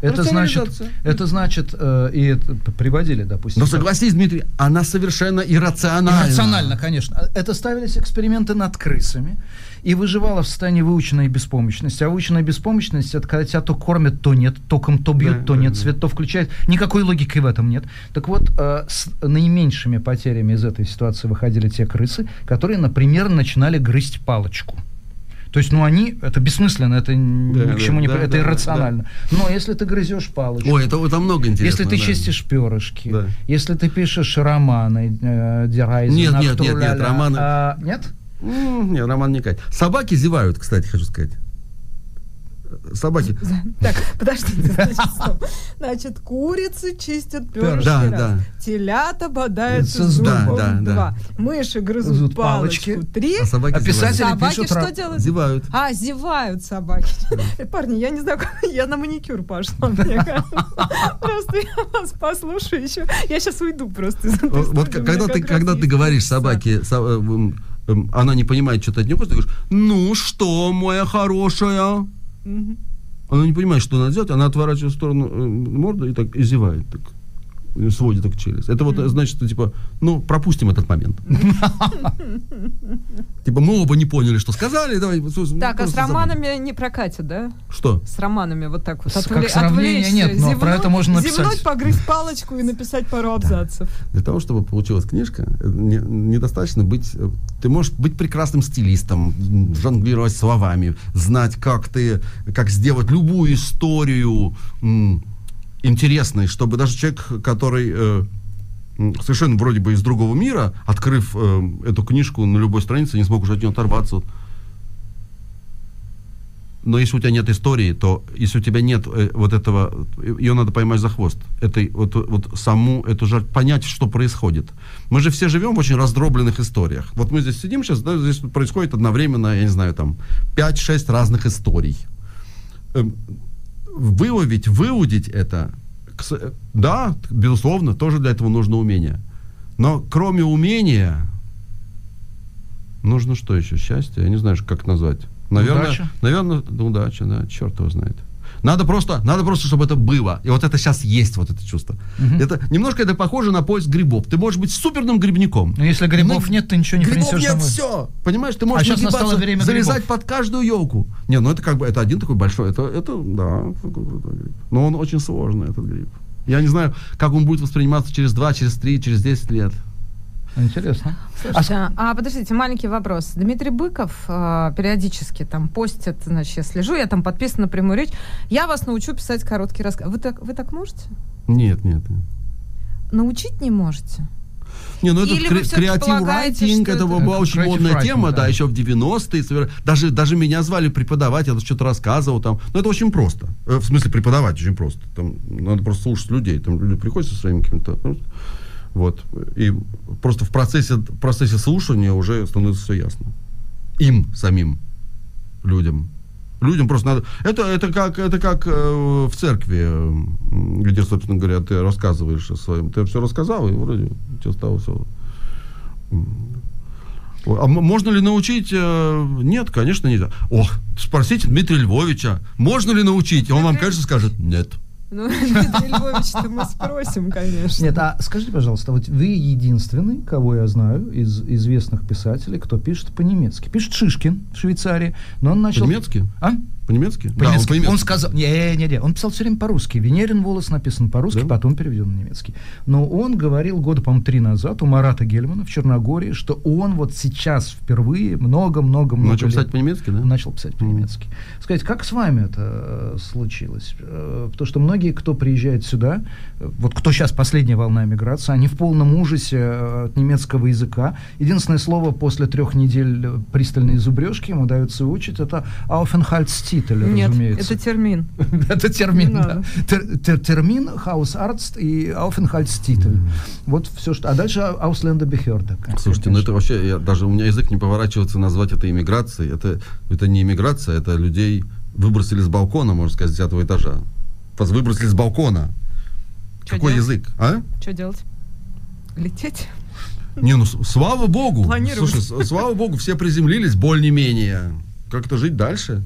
Это значит, это значит, э, и это приводили, допустим. Но согласись, Дмитрий, она совершенно иррациональна. Иррационально, конечно. Это ставились эксперименты над крысами, и выживала в состоянии выученной беспомощности. А выученная беспомощность, это когда тебя то кормят, то нет, током то бьют, Да, то да, нет, да. свет то включает. Никакой логики в этом нет. Так вот, э, с наименьшими потерями из этой ситуации выходили те крысы, которые, например, начинали грызть палочку. То есть, ну, они, это бессмысленно, это ни Да, к чему да, не... да, это да, иррационально. Но если ты грызешь палочку, Ой, это, это много интересного. если ты да. чистишь перышки, Да. если ты пишешь романы, э, Дерайзена, Нет, нет, нет, нет, романы- а, нет? Нет, Роман не катит. Собаки зевают, кстати, хочу сказать. Собаки. Так, подождите, значит, стоп. Значит, курицы чистят перышки Да, раз. да. Телята бодаются С- зубом да, да, да. два. Мыши грызут палочку палочки. три. А собаки А писатели. Собаки пишут что ра- делают? Зевают. А, зевают собаки. Парни, я не знаю, я на маникюр пошла, мне кажется. Просто я вас послушаю еще. Я сейчас уйду просто Вот когда ты, когда ты говоришь собаке, со- э, эм, она не понимает, что ты от нее хочешь, ты говоришь, ну что, моя хорошая? Она не понимает, что надо делать, она отворачивает в сторону э, морду и так и. Так. Сводит так челюсть. Это вот значит, что, типа, ну, пропустим этот момент. Типа, мы оба не поняли, что сказали, давай. Так, а с романами не прокатит, да? Что? С романами вот так вот. Отвле- как сравнение отвлечься, нет, но про это можно написать. Зевнуть, погрызть палочку и написать пару абзацев. Для того, чтобы получилась книжка, э, не- недостаточно быть... э, Ты можешь быть прекрасным стилистом, жонглировать словами, знать, как ты, как сделать любую историю интересной, чтобы даже человек, который э, совершенно вроде бы из другого мира, открыв э, эту книжку на любой странице, не смог уже от нее оторваться. Но если у тебя нет истории, то если у тебя нет э, вот этого, э, ее надо поймать за хвост. Этой, вот, вот саму эту же понять, что происходит. Мы же все живем в очень раздробленных историях. Вот мы здесь сидим сейчас, да, здесь происходит одновременно, я не знаю, там 5-6 разных историй. Выловить, выудить это, да, безусловно, тоже для этого нужно умение. Но кроме умения, нужно что еще? Счастье? Я не знаю, как назвать. Наверное, Удача? наверное, да, удача, да, черт его знает. Надо просто, надо просто, чтобы это было. И вот это сейчас есть, вот это чувство. Это немножко это похоже на поиск грибов. Ты можешь быть суперным грибником. Но если грибов Ну, нет, ты ничего не Грибов принесешь нет, домой. все. Понимаешь, ты можешь А нагибаться, настало время залезать грибов. под каждую елку. Не, ну это как бы, это один такой большой, это, это, да, но он очень сложный, этот гриб. Я не знаю, как он будет восприниматься через 2, через 3, через 10 лет. Интересно. Слушайте, а, подождите, маленький вопрос. Дмитрий Быков э, периодически там постит, значит, я слежу, я там подписана на прямую речь. Я вас научу писать короткий рассказ. Вы так, вы так можете? Нет, нет, нет. Научить не можете? Не, ну это Или вы кре- креатив райтинг, это это- была очень модная writing, тема, да, да. еще в 90-е. совер- Даже, даже меня звали преподавать, я что-то рассказывал там. Но это очень просто. Э, В смысле, преподавать очень просто. Там надо просто слушать людей. Там люди приходят со своими какими-то... Вот. И просто в процессе, в процессе слушания уже становится все ясно. Им самим, людям. Людям просто надо... Это, это как, это как э, в церкви, где, собственно говоря, ты рассказываешь о своем. Ты все рассказал, и вроде тебе стало все... А можно ли научить? Э, Нет, конечно, нельзя. Ох, спросите Дмитрия Львовича, можно ли научить? И он вам, конечно, скажет, нет. Ну, Дмитрий Львович-то мы спросим, конечно. Нет, а скажите, пожалуйста, вот вы единственный, кого я знаю из известных писателей, кто пишет по-немецки. Пишет Шишкин в Швейцарии, но он начал... По-немецки? А? По-немецки? Да, он По-немецки. он сказал, не, не, не, он писал все время по-русски. Венерин волос написан по-русски, Да? потом переведен на немецкий. Но он говорил года, по-моему, три назад у Марата Гельмана в Черногории, что он вот сейчас впервые много-много-много Начал лет писать по-немецки, да? начал писать по-немецки. Скажите, как с вами это э, случилось? Э, Потому что многие, кто приезжает сюда, э, вот кто сейчас последняя волна миграции, они в полном ужасе от немецкого языка. Единственное слово после трех недель пристальной зубрежки ему дается выучить, это Aufenthaltstitel, Нет, разумеется. это термин. Это термин, Не да. Тер- тер- термин, Hausarzt и Aufenthaltstitel. Вот все, что... А дальше Ausländerbehörde. Слушайте, ну это вообще, я, даже у меня язык не поворачивается назвать это иммиграцией. Это, это не иммиграция, это людей выбросили с балкона, можно сказать, с девятого этажа. Вас выбросили с балкона. Чё Какой делать? язык, а? Что делать? Лететь? Не, ну слава богу. Слушай, слава богу, все приземлились более-менее. Как-то жить дальше.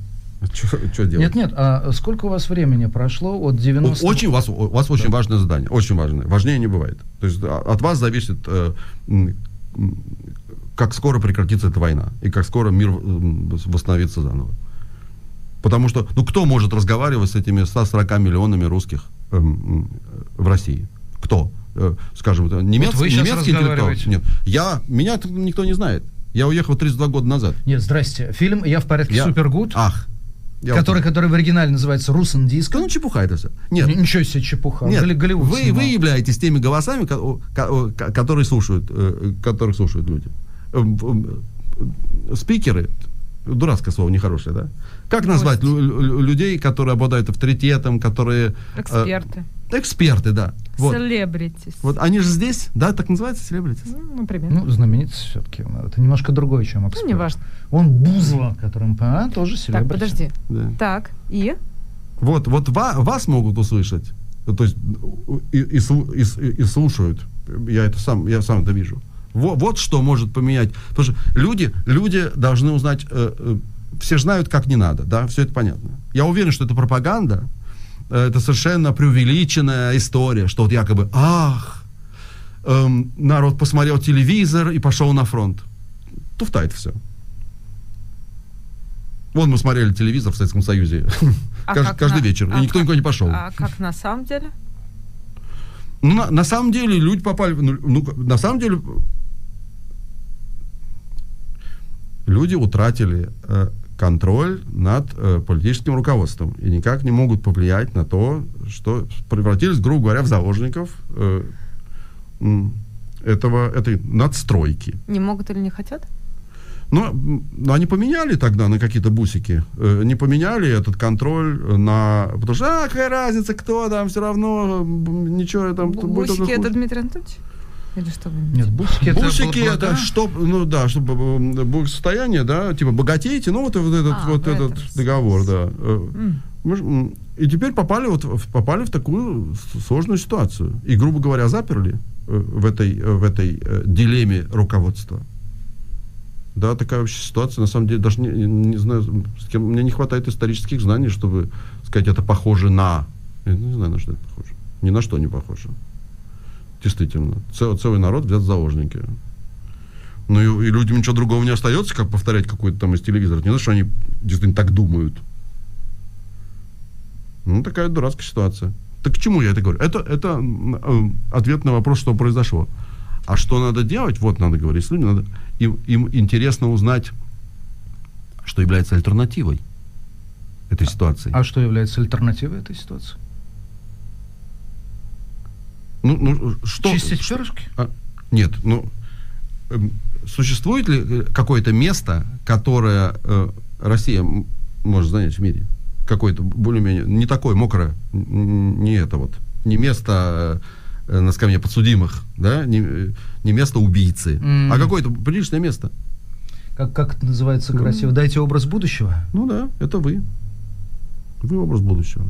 Что делать? Нет, нет, а сколько у вас времени прошло от 90 О- Очень, у вас, у вас очень важное задание, очень важное. Важнее не бывает. То есть а, от вас зависит, э, как скоро прекратится эта война и как скоро мир м, восстановится заново. Потому что, ну, кто может разговаривать с этими 140 миллионами русских м, в России? Кто? Э, скажем, вы щас немецкий интеллектуал? Нет. Я, меня никто не знает. Я уехал 32 года назад. Нет, здрасте. Фильм «Я в порядке Я- Супергуд», Ах. Я который, вот- который в оригинале называется «Русен Диск». Ну, чепуха это все. Нет. Ничего себе чепуха. Нет, Голливуд вы, снимал. вы являетесь теми голосами, которые слушают, э, которых слушают люди. Эм, э, Спикеры, дурацкое слово, нехорошее, да? Как назвать лю- лю- людей, которые обладают авторитетом, которые... э, Эксперты. да. Вот. Селебритис. Вот они же здесь, да, так называется, селебритис? Ну, например. Ну, знаменитость все-таки. Это немножко другое, чем эксперт. Ну, неважно. Он Бузова, которым, а, тоже Так, селебрити. подожди. Да. Так, и? Вот, вот ва- вас могут услышать, то есть и, и и и- слушают. Я это сам, я сам это вижу. Во- Вот, что может поменять. Потому что люди, люди должны узнать, э, э, все же знают, как не надо, да, все это понятно. Я уверен, что это пропаганда, это совершенно преувеличенная история, что вот якобы, ах, эм, народ посмотрел телевизор и пошел на фронт. Туфта это все. Вон мы смотрели телевизор в Советском Союзе А кажд- каждый на- вечер, а и никто как- никуда не пошел. А как на самом деле? Ну, на, на самом деле люди попали, ну, ну, на самом деле люди утратили э, контроль над э, политическим руководством и никак не могут повлиять на то, что превратились, грубо говоря, в заложников э, этого, этой надстройки. Не могут или не хотят? Но они поменяли тогда на какие-то бусики, э, не поменяли этот контроль на... Потому что, а, какая разница, кто там, все равно, ничего там... будет Бусики это хуже». Дмитрий Анатольевич? Или что вы Нет, бусики это... Бусики это да. что, ну да, чтобы м, благосостояние, да, типа богатейте, ну вот, вот этот, А, вот этот договор, да. Э, М. мы И теперь попали вот в- попали в такую сложную ситуацию и, грубо говоря, заперли э, в этой э, в этой э, дилемме руководства. Да, такая вообще ситуация, на самом деле, даже не, не- не знаю, с кем, мне не хватает исторических знаний, чтобы сказать, это похоже на... Я не знаю, на что это похоже. Ни на что не похоже. Действительно. Цел- целый народ взят в заложники. Ну и, и людям ничего другого не остается, как повторять какой-то там из телевизора. Не знаю, что они действительно так думают. Ну, такая дурацкая ситуация. Так к чему я это говорю? Это, это э, ответ на вопрос, что произошло. А что надо делать? Вот надо говорить с людьми. Надо, им, им интересно узнать, что является альтернативой этой ситуации. А что является альтернативой этой ситуации? Ну, ну, что, Чистить перышки? а, Нет, ну, эм, существует ли э, какое-то место, которое э, Россия может занять в мире? Какое-то более-менее, не такое мокрое, не это вот, не место э, на скамье подсудимых, да, не, э, не место убийцы, М. а какое-то приличное место. Как, как это называется красиво? Дайте образ будущего. Ну да, это вы. Вы образ будущего.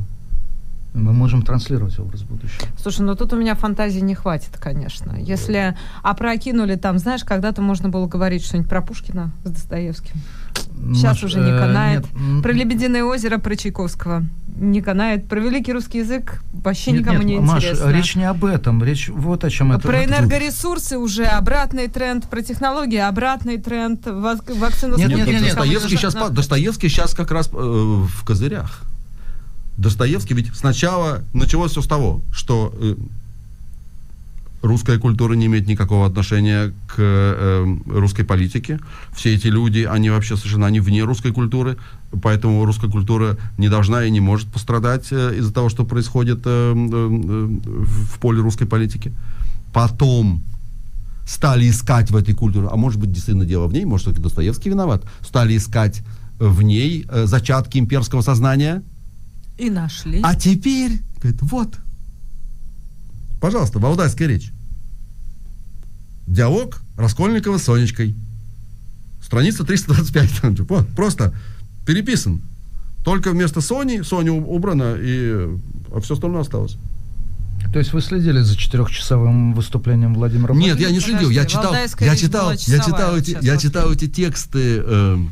Мы можем транслировать образ будущего. Слушай, ну тут у меня фантазии не хватит, конечно. Если опрокинули там, знаешь, когда-то можно было говорить что-нибудь про Пушкина с Достоевским. Сейчас Маш, уже не э, канает. нет, м, Про Лебединое озеро, про Чайковского. Не канает. Про великий русский язык вообще Нет, никому нет, не Маш, интересно. речь не об этом, речь вот о чем это. Про это- энергоресурсы уже обратный тренд, про технологии обратный тренд, вак- вакцину Нет, нет, нет, нет, Достоевский сейчас, Достоевский сейчас как раз э, в козырях. Достоевский ведь сначала началось все с того, что э, русская культура не имеет никакого отношения к э, русской политике. Все эти люди, они вообще совершенно они вне русской культуры, поэтому русская культура не должна и не может пострадать э, из-за того, что происходит э, э, э, в поле русской политики. Потом стали искать в этой культуре, а может быть, действительно дело в ней, может, это Достоевский виноват, стали искать в ней э, зачатки имперского сознания, И нашли. а теперь, говорит, вот, пожалуйста, валдайская речь. Диалог Раскольникова с Сонечкой. Страница 325. Вот, просто переписан. Только вместо Сони, Соня убрана, и а все остальное осталось. То есть вы следили за четырехчасовым выступлением Владимира Нет, я не Подожди, следил. Я читал, Валдайская я читал, я часовая читал эти, я читал эти тексты эм,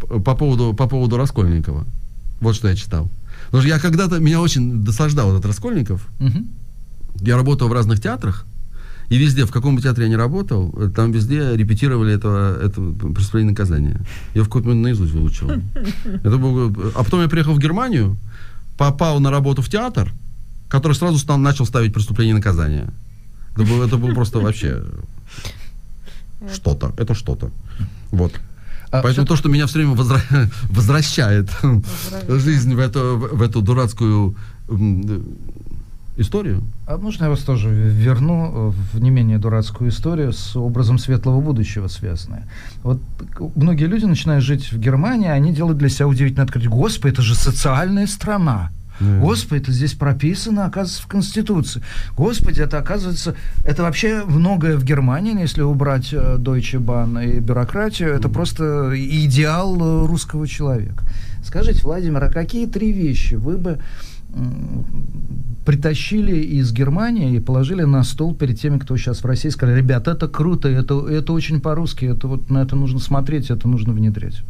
п- по поводу по поводу Раскольникова. Вот что я читал. Потому что я когда-то меня очень досаждал этот Раскольников. Мгм. Я работал в разных театрах, и везде, в каком бы театре я ни работал, там везде репетировали это, это преступление и наказание. Я в какой-то момент наизусть выучил. Это был, а потом я приехал в Германию, попал на работу в театр, который сразу стал, начал ставить преступление и наказание. Это было, это было просто вообще что-то. Это что-то. Вот. А Поэтому всё- то, что меня все время возра- возвращает жизнь в эту, в эту дурацкую историю, А можно я вас тоже верну в не менее дурацкую историю с образом светлого будущего связанное? Вот многие люди, начиная жить в Германии, они делают для себя удивительное открытие. Господи, это же социальная страна. Господи, это здесь прописано, оказывается, в Конституции. Господи, это оказывается, это вообще многое в Германии, если убрать э, Deutsche Bahn и бюрократию, это просто идеал э, русского человека. Скажите, Владимир, а какие три вещи вы бы притащили из Германии и положили на стол перед теми, кто сейчас в России, сказали, ребят, это круто, это, это очень по-русски, это вот на это нужно смотреть, это нужно внедрять.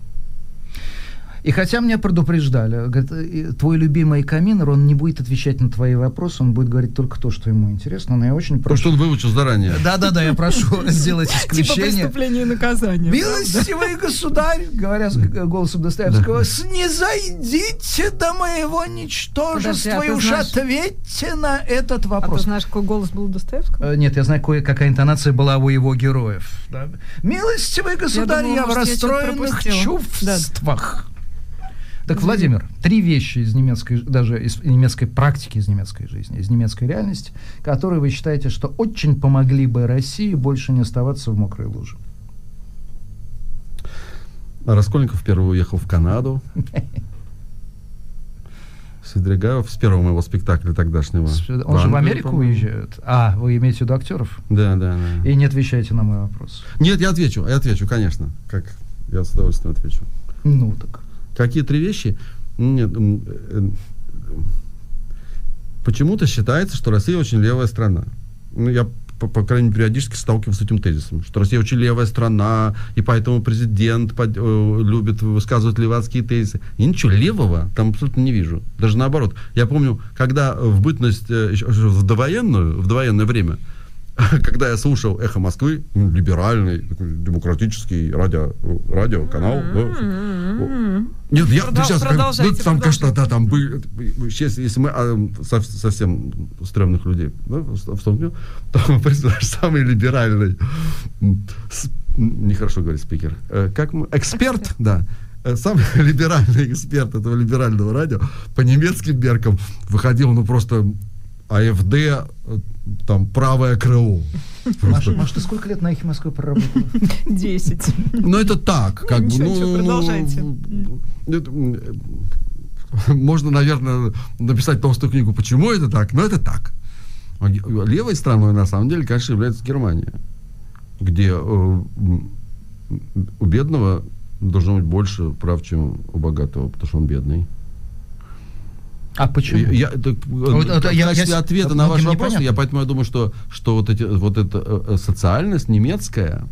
И хотя меня предупреждали, говорят, «И твой любимый каминер, он не будет отвечать на твои вопросы, он будет говорить только то, что ему интересно, но я очень потому что прошу... он выучил заранее. Да-да-да, я прошу сделать Типа исключение. преступление и наказание. Милостивый государь, говоря голосом Достоевского, снизойдите до моего ничтожества а и уж ответьте на этот А ты вопрос. знаешь, какой голос был у Достоевского? Э, Нет, я знаю, какая интонация была у его героев. Милостивый государь, я, в расстроенных чувствах. Так, Владимир, три вещи из немецкой, даже из немецкой практики, из немецкой жизни, из немецкой реальности, которые вы считаете, что очень помогли бы России больше не оставаться в мокрой луже. Раскольников первый уехал в Канаду. Свидригайлов с первого моего спектакля тогдашнего. Он же в Америку по-моему. уезжает. А, вы имеете в виду актеров? Да, да, да. И не отвечаете на мой вопрос. Нет, я отвечу, я отвечу, конечно. Как я с удовольствием отвечу. Ну так. Какие три вещи? Нет, э, почему-то считается, что Россия очень левая страна. Ну, я, по, по крайней мере, периодически сталкиваюсь с этим тезисом, что Россия очень левая страна, и поэтому президент под- э, любит высказывать левацкие тезисы. Я ничего левого там абсолютно не вижу. Даже наоборот. Я помню, когда в бытность, э, в довоенную, в довоенное время, когда я слушал «Эхо Москвы», ну, либеральный, демократический радио, радиоканал, да, нет, я Продол- сейчас, как- ну, там, конечно, да, там были, сейчас, если мы а, сов- совсем стрёмных людей, да, вступим, то, представляешь, самый либеральный, с- нехорошо говорить спикер, э, как мы, эксперт, да, э, самый либеральный эксперт этого либерального радио по немецким меркам выходил, ну, просто АФД, э, там правое крыло. Маша, Маша, ты сколько лет на эхе Москвы проработала? Десять. Ну, это так, как бы, Ничего, ну, ничего, ну, продолжайте. можно, наверное, написать толстую книгу, почему это так, но это так. А Левой страной, на самом деле, конечно, является Германия, где э, у бедного должно быть больше прав, чем у богатого, потому что он бедный. А почему? Я, я- так, э, Вот это в я- качестве я- ответа вот на ваш вопрос, непонятно. я поэтому я думаю, что, что вот, эти, вот эта э, э, социальность немецкая,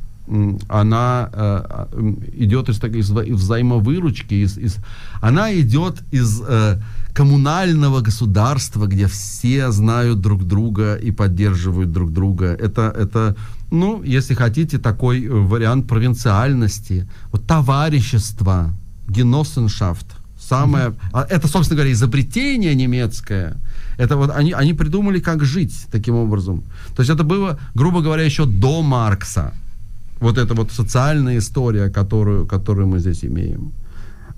она э, м, идет из, такой из вза- из взаимовыручки, из, из- она идет из э, коммунального государства, где все знают друг друга и поддерживают друг друга. Это, это ну, если хотите, такой э, вариант провинциальности, вот товарищество, геноссеншафт, самое, а это, собственно говоря, изобретение немецкое. Это вот они, они придумали, как жить таким образом. То есть это было, грубо говоря, еще до Маркса. Вот эта вот социальная история, которую, которую мы здесь имеем.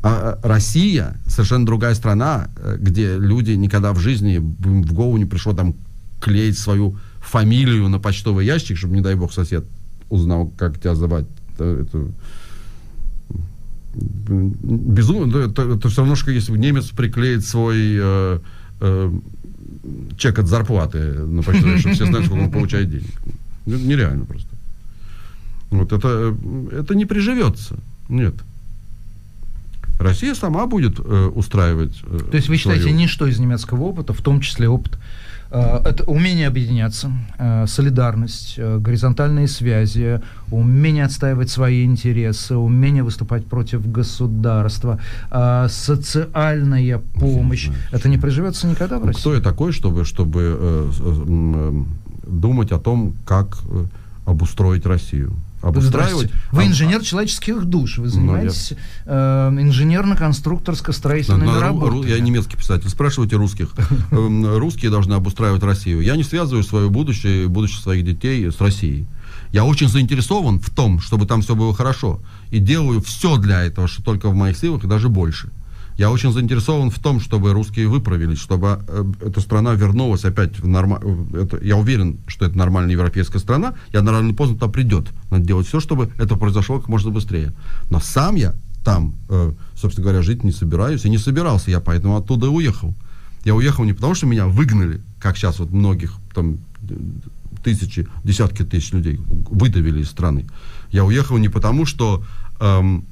А а, Россия совершенно другая страна, э, где люди никогда в жизни в голову не пришло там клеить свою фамилию на почтовый ящик, чтобы, не дай бог, сосед узнал, как тебя звать. Это, это безумно. Это, это все равно, что если немец приклеит свой э, э, чек от зарплаты на почтовый чтобы все знают, сколько он получает денег. Это нереально просто. Вот это, э, это не приживется. Нет. Россия сама будет э, устраивать. э, То есть вы считаете, свою- ничто из немецкого опыта, в том числе опыт, это умение объединяться, э, солидарность, э, горизонтальные связи, умение отстаивать свои интересы, умение выступать против государства, э, социальная помощь. Это не приживется никогда в Ну, России? Кто я такой, чтобы, чтобы э, э, э, думать о том, как э, обустроить Россию? Обустраивать? Вы А- инженер человеческих душ, вы Ну, я- занимаетесь э, инженерно-конструкторско-строительными Надо ру- ру- работами. я немецкий писатель. Спрашивайте русских. Эм, Русские должны обустраивать Россию. Я не связываю свое будущее, будущее своих детей с Россией. Я очень заинтересован в том, чтобы там все было хорошо. И делаю все для этого, что только в моих силах, и даже больше. Я очень заинтересован в том, чтобы русские выправились, чтобы э, эта страна вернулась опять в нормальную... Я уверен, что это нормальная европейская страна, рано или поздно туда придет. Надо делать все, чтобы это произошло как можно быстрее. Но сам я там, э, собственно говоря, жить не собираюсь, и не собирался я, поэтому оттуда и уехал. Я уехал не потому, что меня выгнали, как сейчас вот многих там тысячи, десятки тысяч людей выдавили из страны. Я уехал не потому, что эм,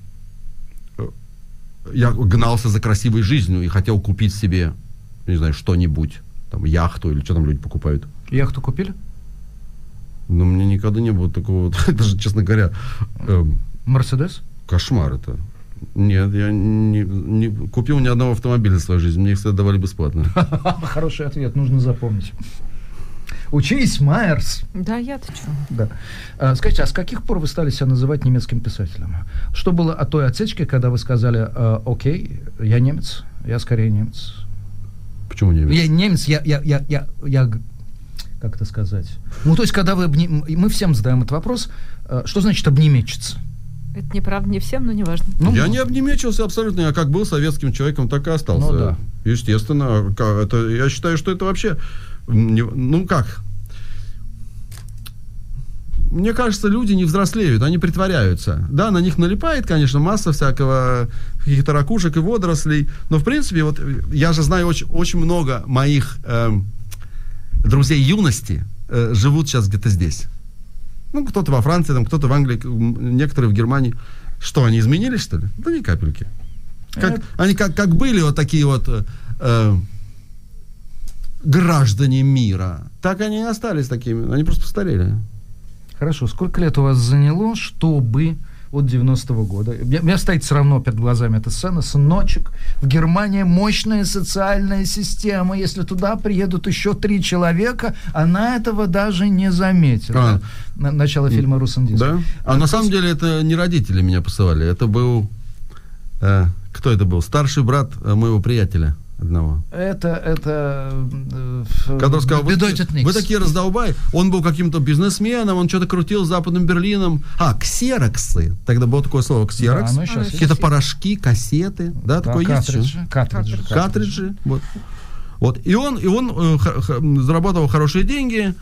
я гнался за красивой жизнью и хотел купить себе, не знаю, что-нибудь, там, яхту или что там люди покупают. Яхту купили? Но мне никогда не было такого, даже, честно говоря, эм, Мерседес? кошмар это. Нет, я не, не купил ни одного автомобиля в своей жизни, мне их всегда давали бесплатно. Хороший ответ, нужно запомнить. Учись, Майерс. Да, я-то что? Да. А, скажите, а с каких пор вы стали себя называть немецким писателем? Что было от той отсечки, когда вы сказали, э, окей, я немец, я скорее немец? Почему немец? Я немец, я, я, я, я, я как это сказать? Ну, то есть, когда вы, обни- м- мы всем задаем этот вопрос, э, что значит обнемечиться? Это неправда не всем, но неважно. Ну, я не обнемечился абсолютно, я как был советским человеком, так и остался. Ну да. Естественно, это, я считаю, что это вообще, не- ну как, мне кажется, люди не взрослеют, они притворяются. Да, на них налипает, конечно, масса всякого, каких-то ракушек и водорослей, но, в принципе, вот э, я же знаю очень, очень много моих эм, друзей юности э, живут сейчас где-то здесь. Ну, кто-то во Франции, там, кто-то в Англии, некоторые в Германии. Что, они изменились, что ли? Да ни капельки. Как, они как, как были вот такие вот э, э, граждане мира, так они и остались такими. Они просто постарели. Хорошо, сколько лет у вас заняло, чтобы от 90-го года. У меня, стоит все равно перед глазами эта сцена. Сыночек, в Германии мощная социальная система. Если туда приедут еще три человека, она этого даже не заметит. А. На- начало фильма «Русандис». Да? А на самом деле это не родители меня посылали. Это был... э, кто это был? Старший брат э, моего приятеля одного. Это, это... э, Который сказал, вы, вы такие раздолбай. Он был каким-то бизнесменом, он что-то крутил с Западным Берлином. А, ксероксы. Тогда было такое слово ксерокс. Да, щас Какие-то порошки, кассеты. Да, Да, такое есть еще. картриджи, картриджи, Картриджи. Вот. Вот, и он, и он э, х- х- зарабатывал хорошие деньги.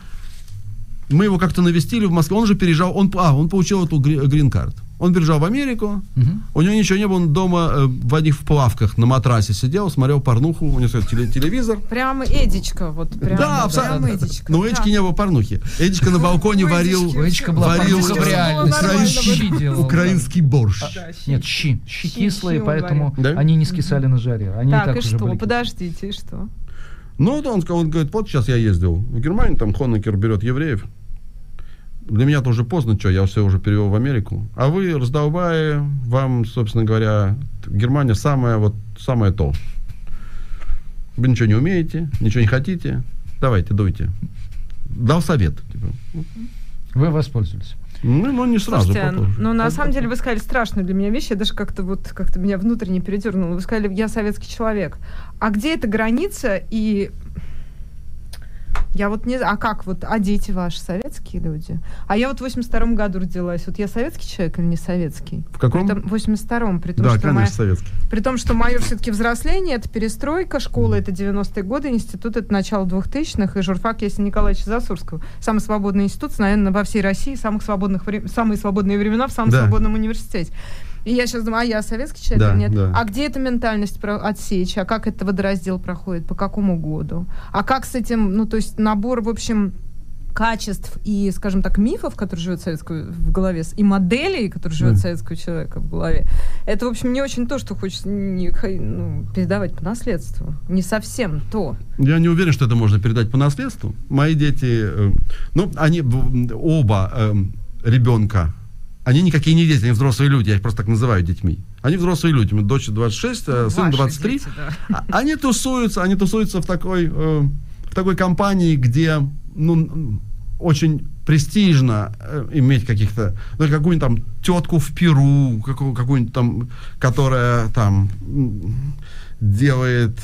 Мы его как-то навестили в Москве. Он же переезжал, он, а, он получил эту гри- грин-карт. Он переезжал в Америку, у него ничего не было, он дома э, в одних плавках на матрасе сидел, смотрел порнуху, у него теле- телевизор. Прямо Эдичка, вот прям. Да, абсолютно. прям Эдичка. Но у Эдички не было порнухи. Эдичка на балконе варил, варил украинский, украинский борщ. Нет, щи. Щи кислые, поэтому. Да? они не скисали на жаре. Они и Так, так и уже что? были Подождите, и что? Ну, вот он, он говорит, вот сейчас я ездил в Германию, там Хонекер берет евреев. Для меня-то уже поздно, что, я все уже перевел в Америку. А вы, раздолбая, вам, собственно говоря, Германия самая, вот, самое то. Вы ничего не умеете, ничего не хотите, давайте, дуйте. Дал совет. Типа. Вы воспользовались. Ну, ну, не сразу. Слушайте, попозже. ну на самом деле вы сказали страшную для меня вещь, я даже как-то вот как-то меня внутренне передернула. Вы сказали, я советский человек. А где эта граница и я вот не знаю, а как вот, а дети ваши советские люди? А я вот в 82 году родилась. Вот я советский человек или не советский? В каком? При том, в 82-м, при том, Да, что конечно, моя- советский. при том, что мое все-таки взросление, это перестройка, школа это 90-е годы, институт это начало 2000-х, и журфак Ясения Николаевича Засурского. Самый свободный институт, наверное, во всей России, самых свободных вре- самые свободные времена в самом Да. свободном университете. И я сейчас думаю, а я советский человек Да, или нет? да. А где эта ментальность про отсечь? А как это водораздел проходит? По какому году? А как с этим, ну, то есть набор, в общем, качеств и, скажем так, мифов, которые живут советского в голове, и моделей, которые живут Да. советского человека в голове, это, в общем, не очень то, что хочется не ну, передавать по наследству. Не совсем то. Я не уверен, что это можно передать по наследству. Мои дети, э, ну, они оба э, ребенка, они никакие не дети, они взрослые люди, я их просто так называю детьми. Они взрослые люди, дочь 26, э, сын Ваши 23. дети, да. А- Они тусуются, они тусуются в такой, э, в такой компании, где, ну, очень престижно э, иметь каких-то, ну, какую-нибудь там тетку в Перу, какую- какую-нибудь там, которая там делает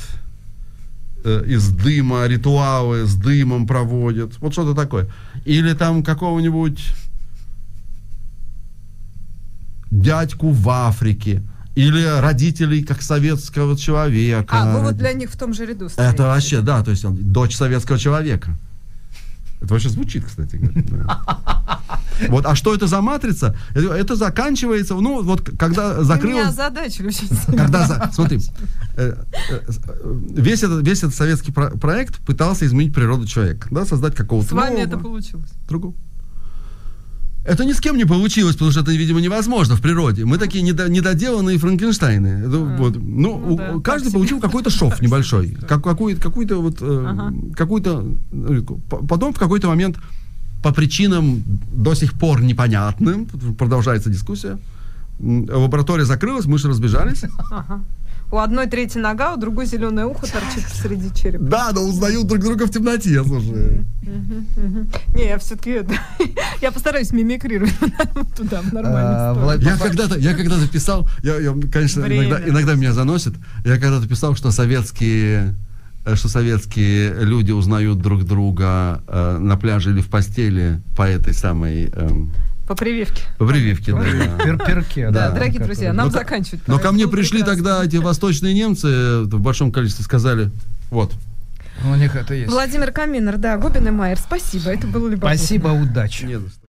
э, из дыма ритуалы, с дымом проводит, вот что-то такое. Или там какого-нибудь дядьку в Африке, или родителей как советского человека. А, вы вот для них в том же ряду стоите. Это вообще, да, то есть он дочь советского человека. Это вообще звучит, кстати. Вот, а что это за матрица? Это, заканчивается, ну, вот когда меня закрылась... очень сильно. Когда, за- смотри, э, э, э, весь этот, весь этот советский про- проект пытался изменить природу человека, да, создать какого-то С вами это получилось. другого. Это ни с кем не получилось, потому что это, видимо, невозможно в природе. Мы такие недо- недоделанные Франкенштейны. Это вот, ну, ну у- да, каждый получил какой-то шов небольшой, как, какую-то, какую-то вот, э, Ага. какую-то, э, потом в какой-то момент по причинам до сих пор непонятным, продолжается дискуссия, лаборатория закрылась, мыши разбежались. Ага. У одной третья нога, у другой зеленое ухо торчит посреди черепа. Да, но узнают друг друга в темноте, слушай. Не, я все-таки я постараюсь мимикрировать туда, в нормальную А, Я когда-то, я когда-то писал, я, конечно, иногда, меня заносит. Я когда-то писал, что советские, э, что советские люди узнают друг друга э, на пляже или в постели по этой самой эм, По прививке. по прививке. Да, да. Пер- перке, Да, да. дорогие друзья, нам ка- заканчивать Но ко мне пришли тогда эти восточные немцы э, в большом количестве, сказали, вот, У них это есть. Владимир Каминер, да, Губин и Майер, спасибо, это было любопытно. Спасибо, удачи.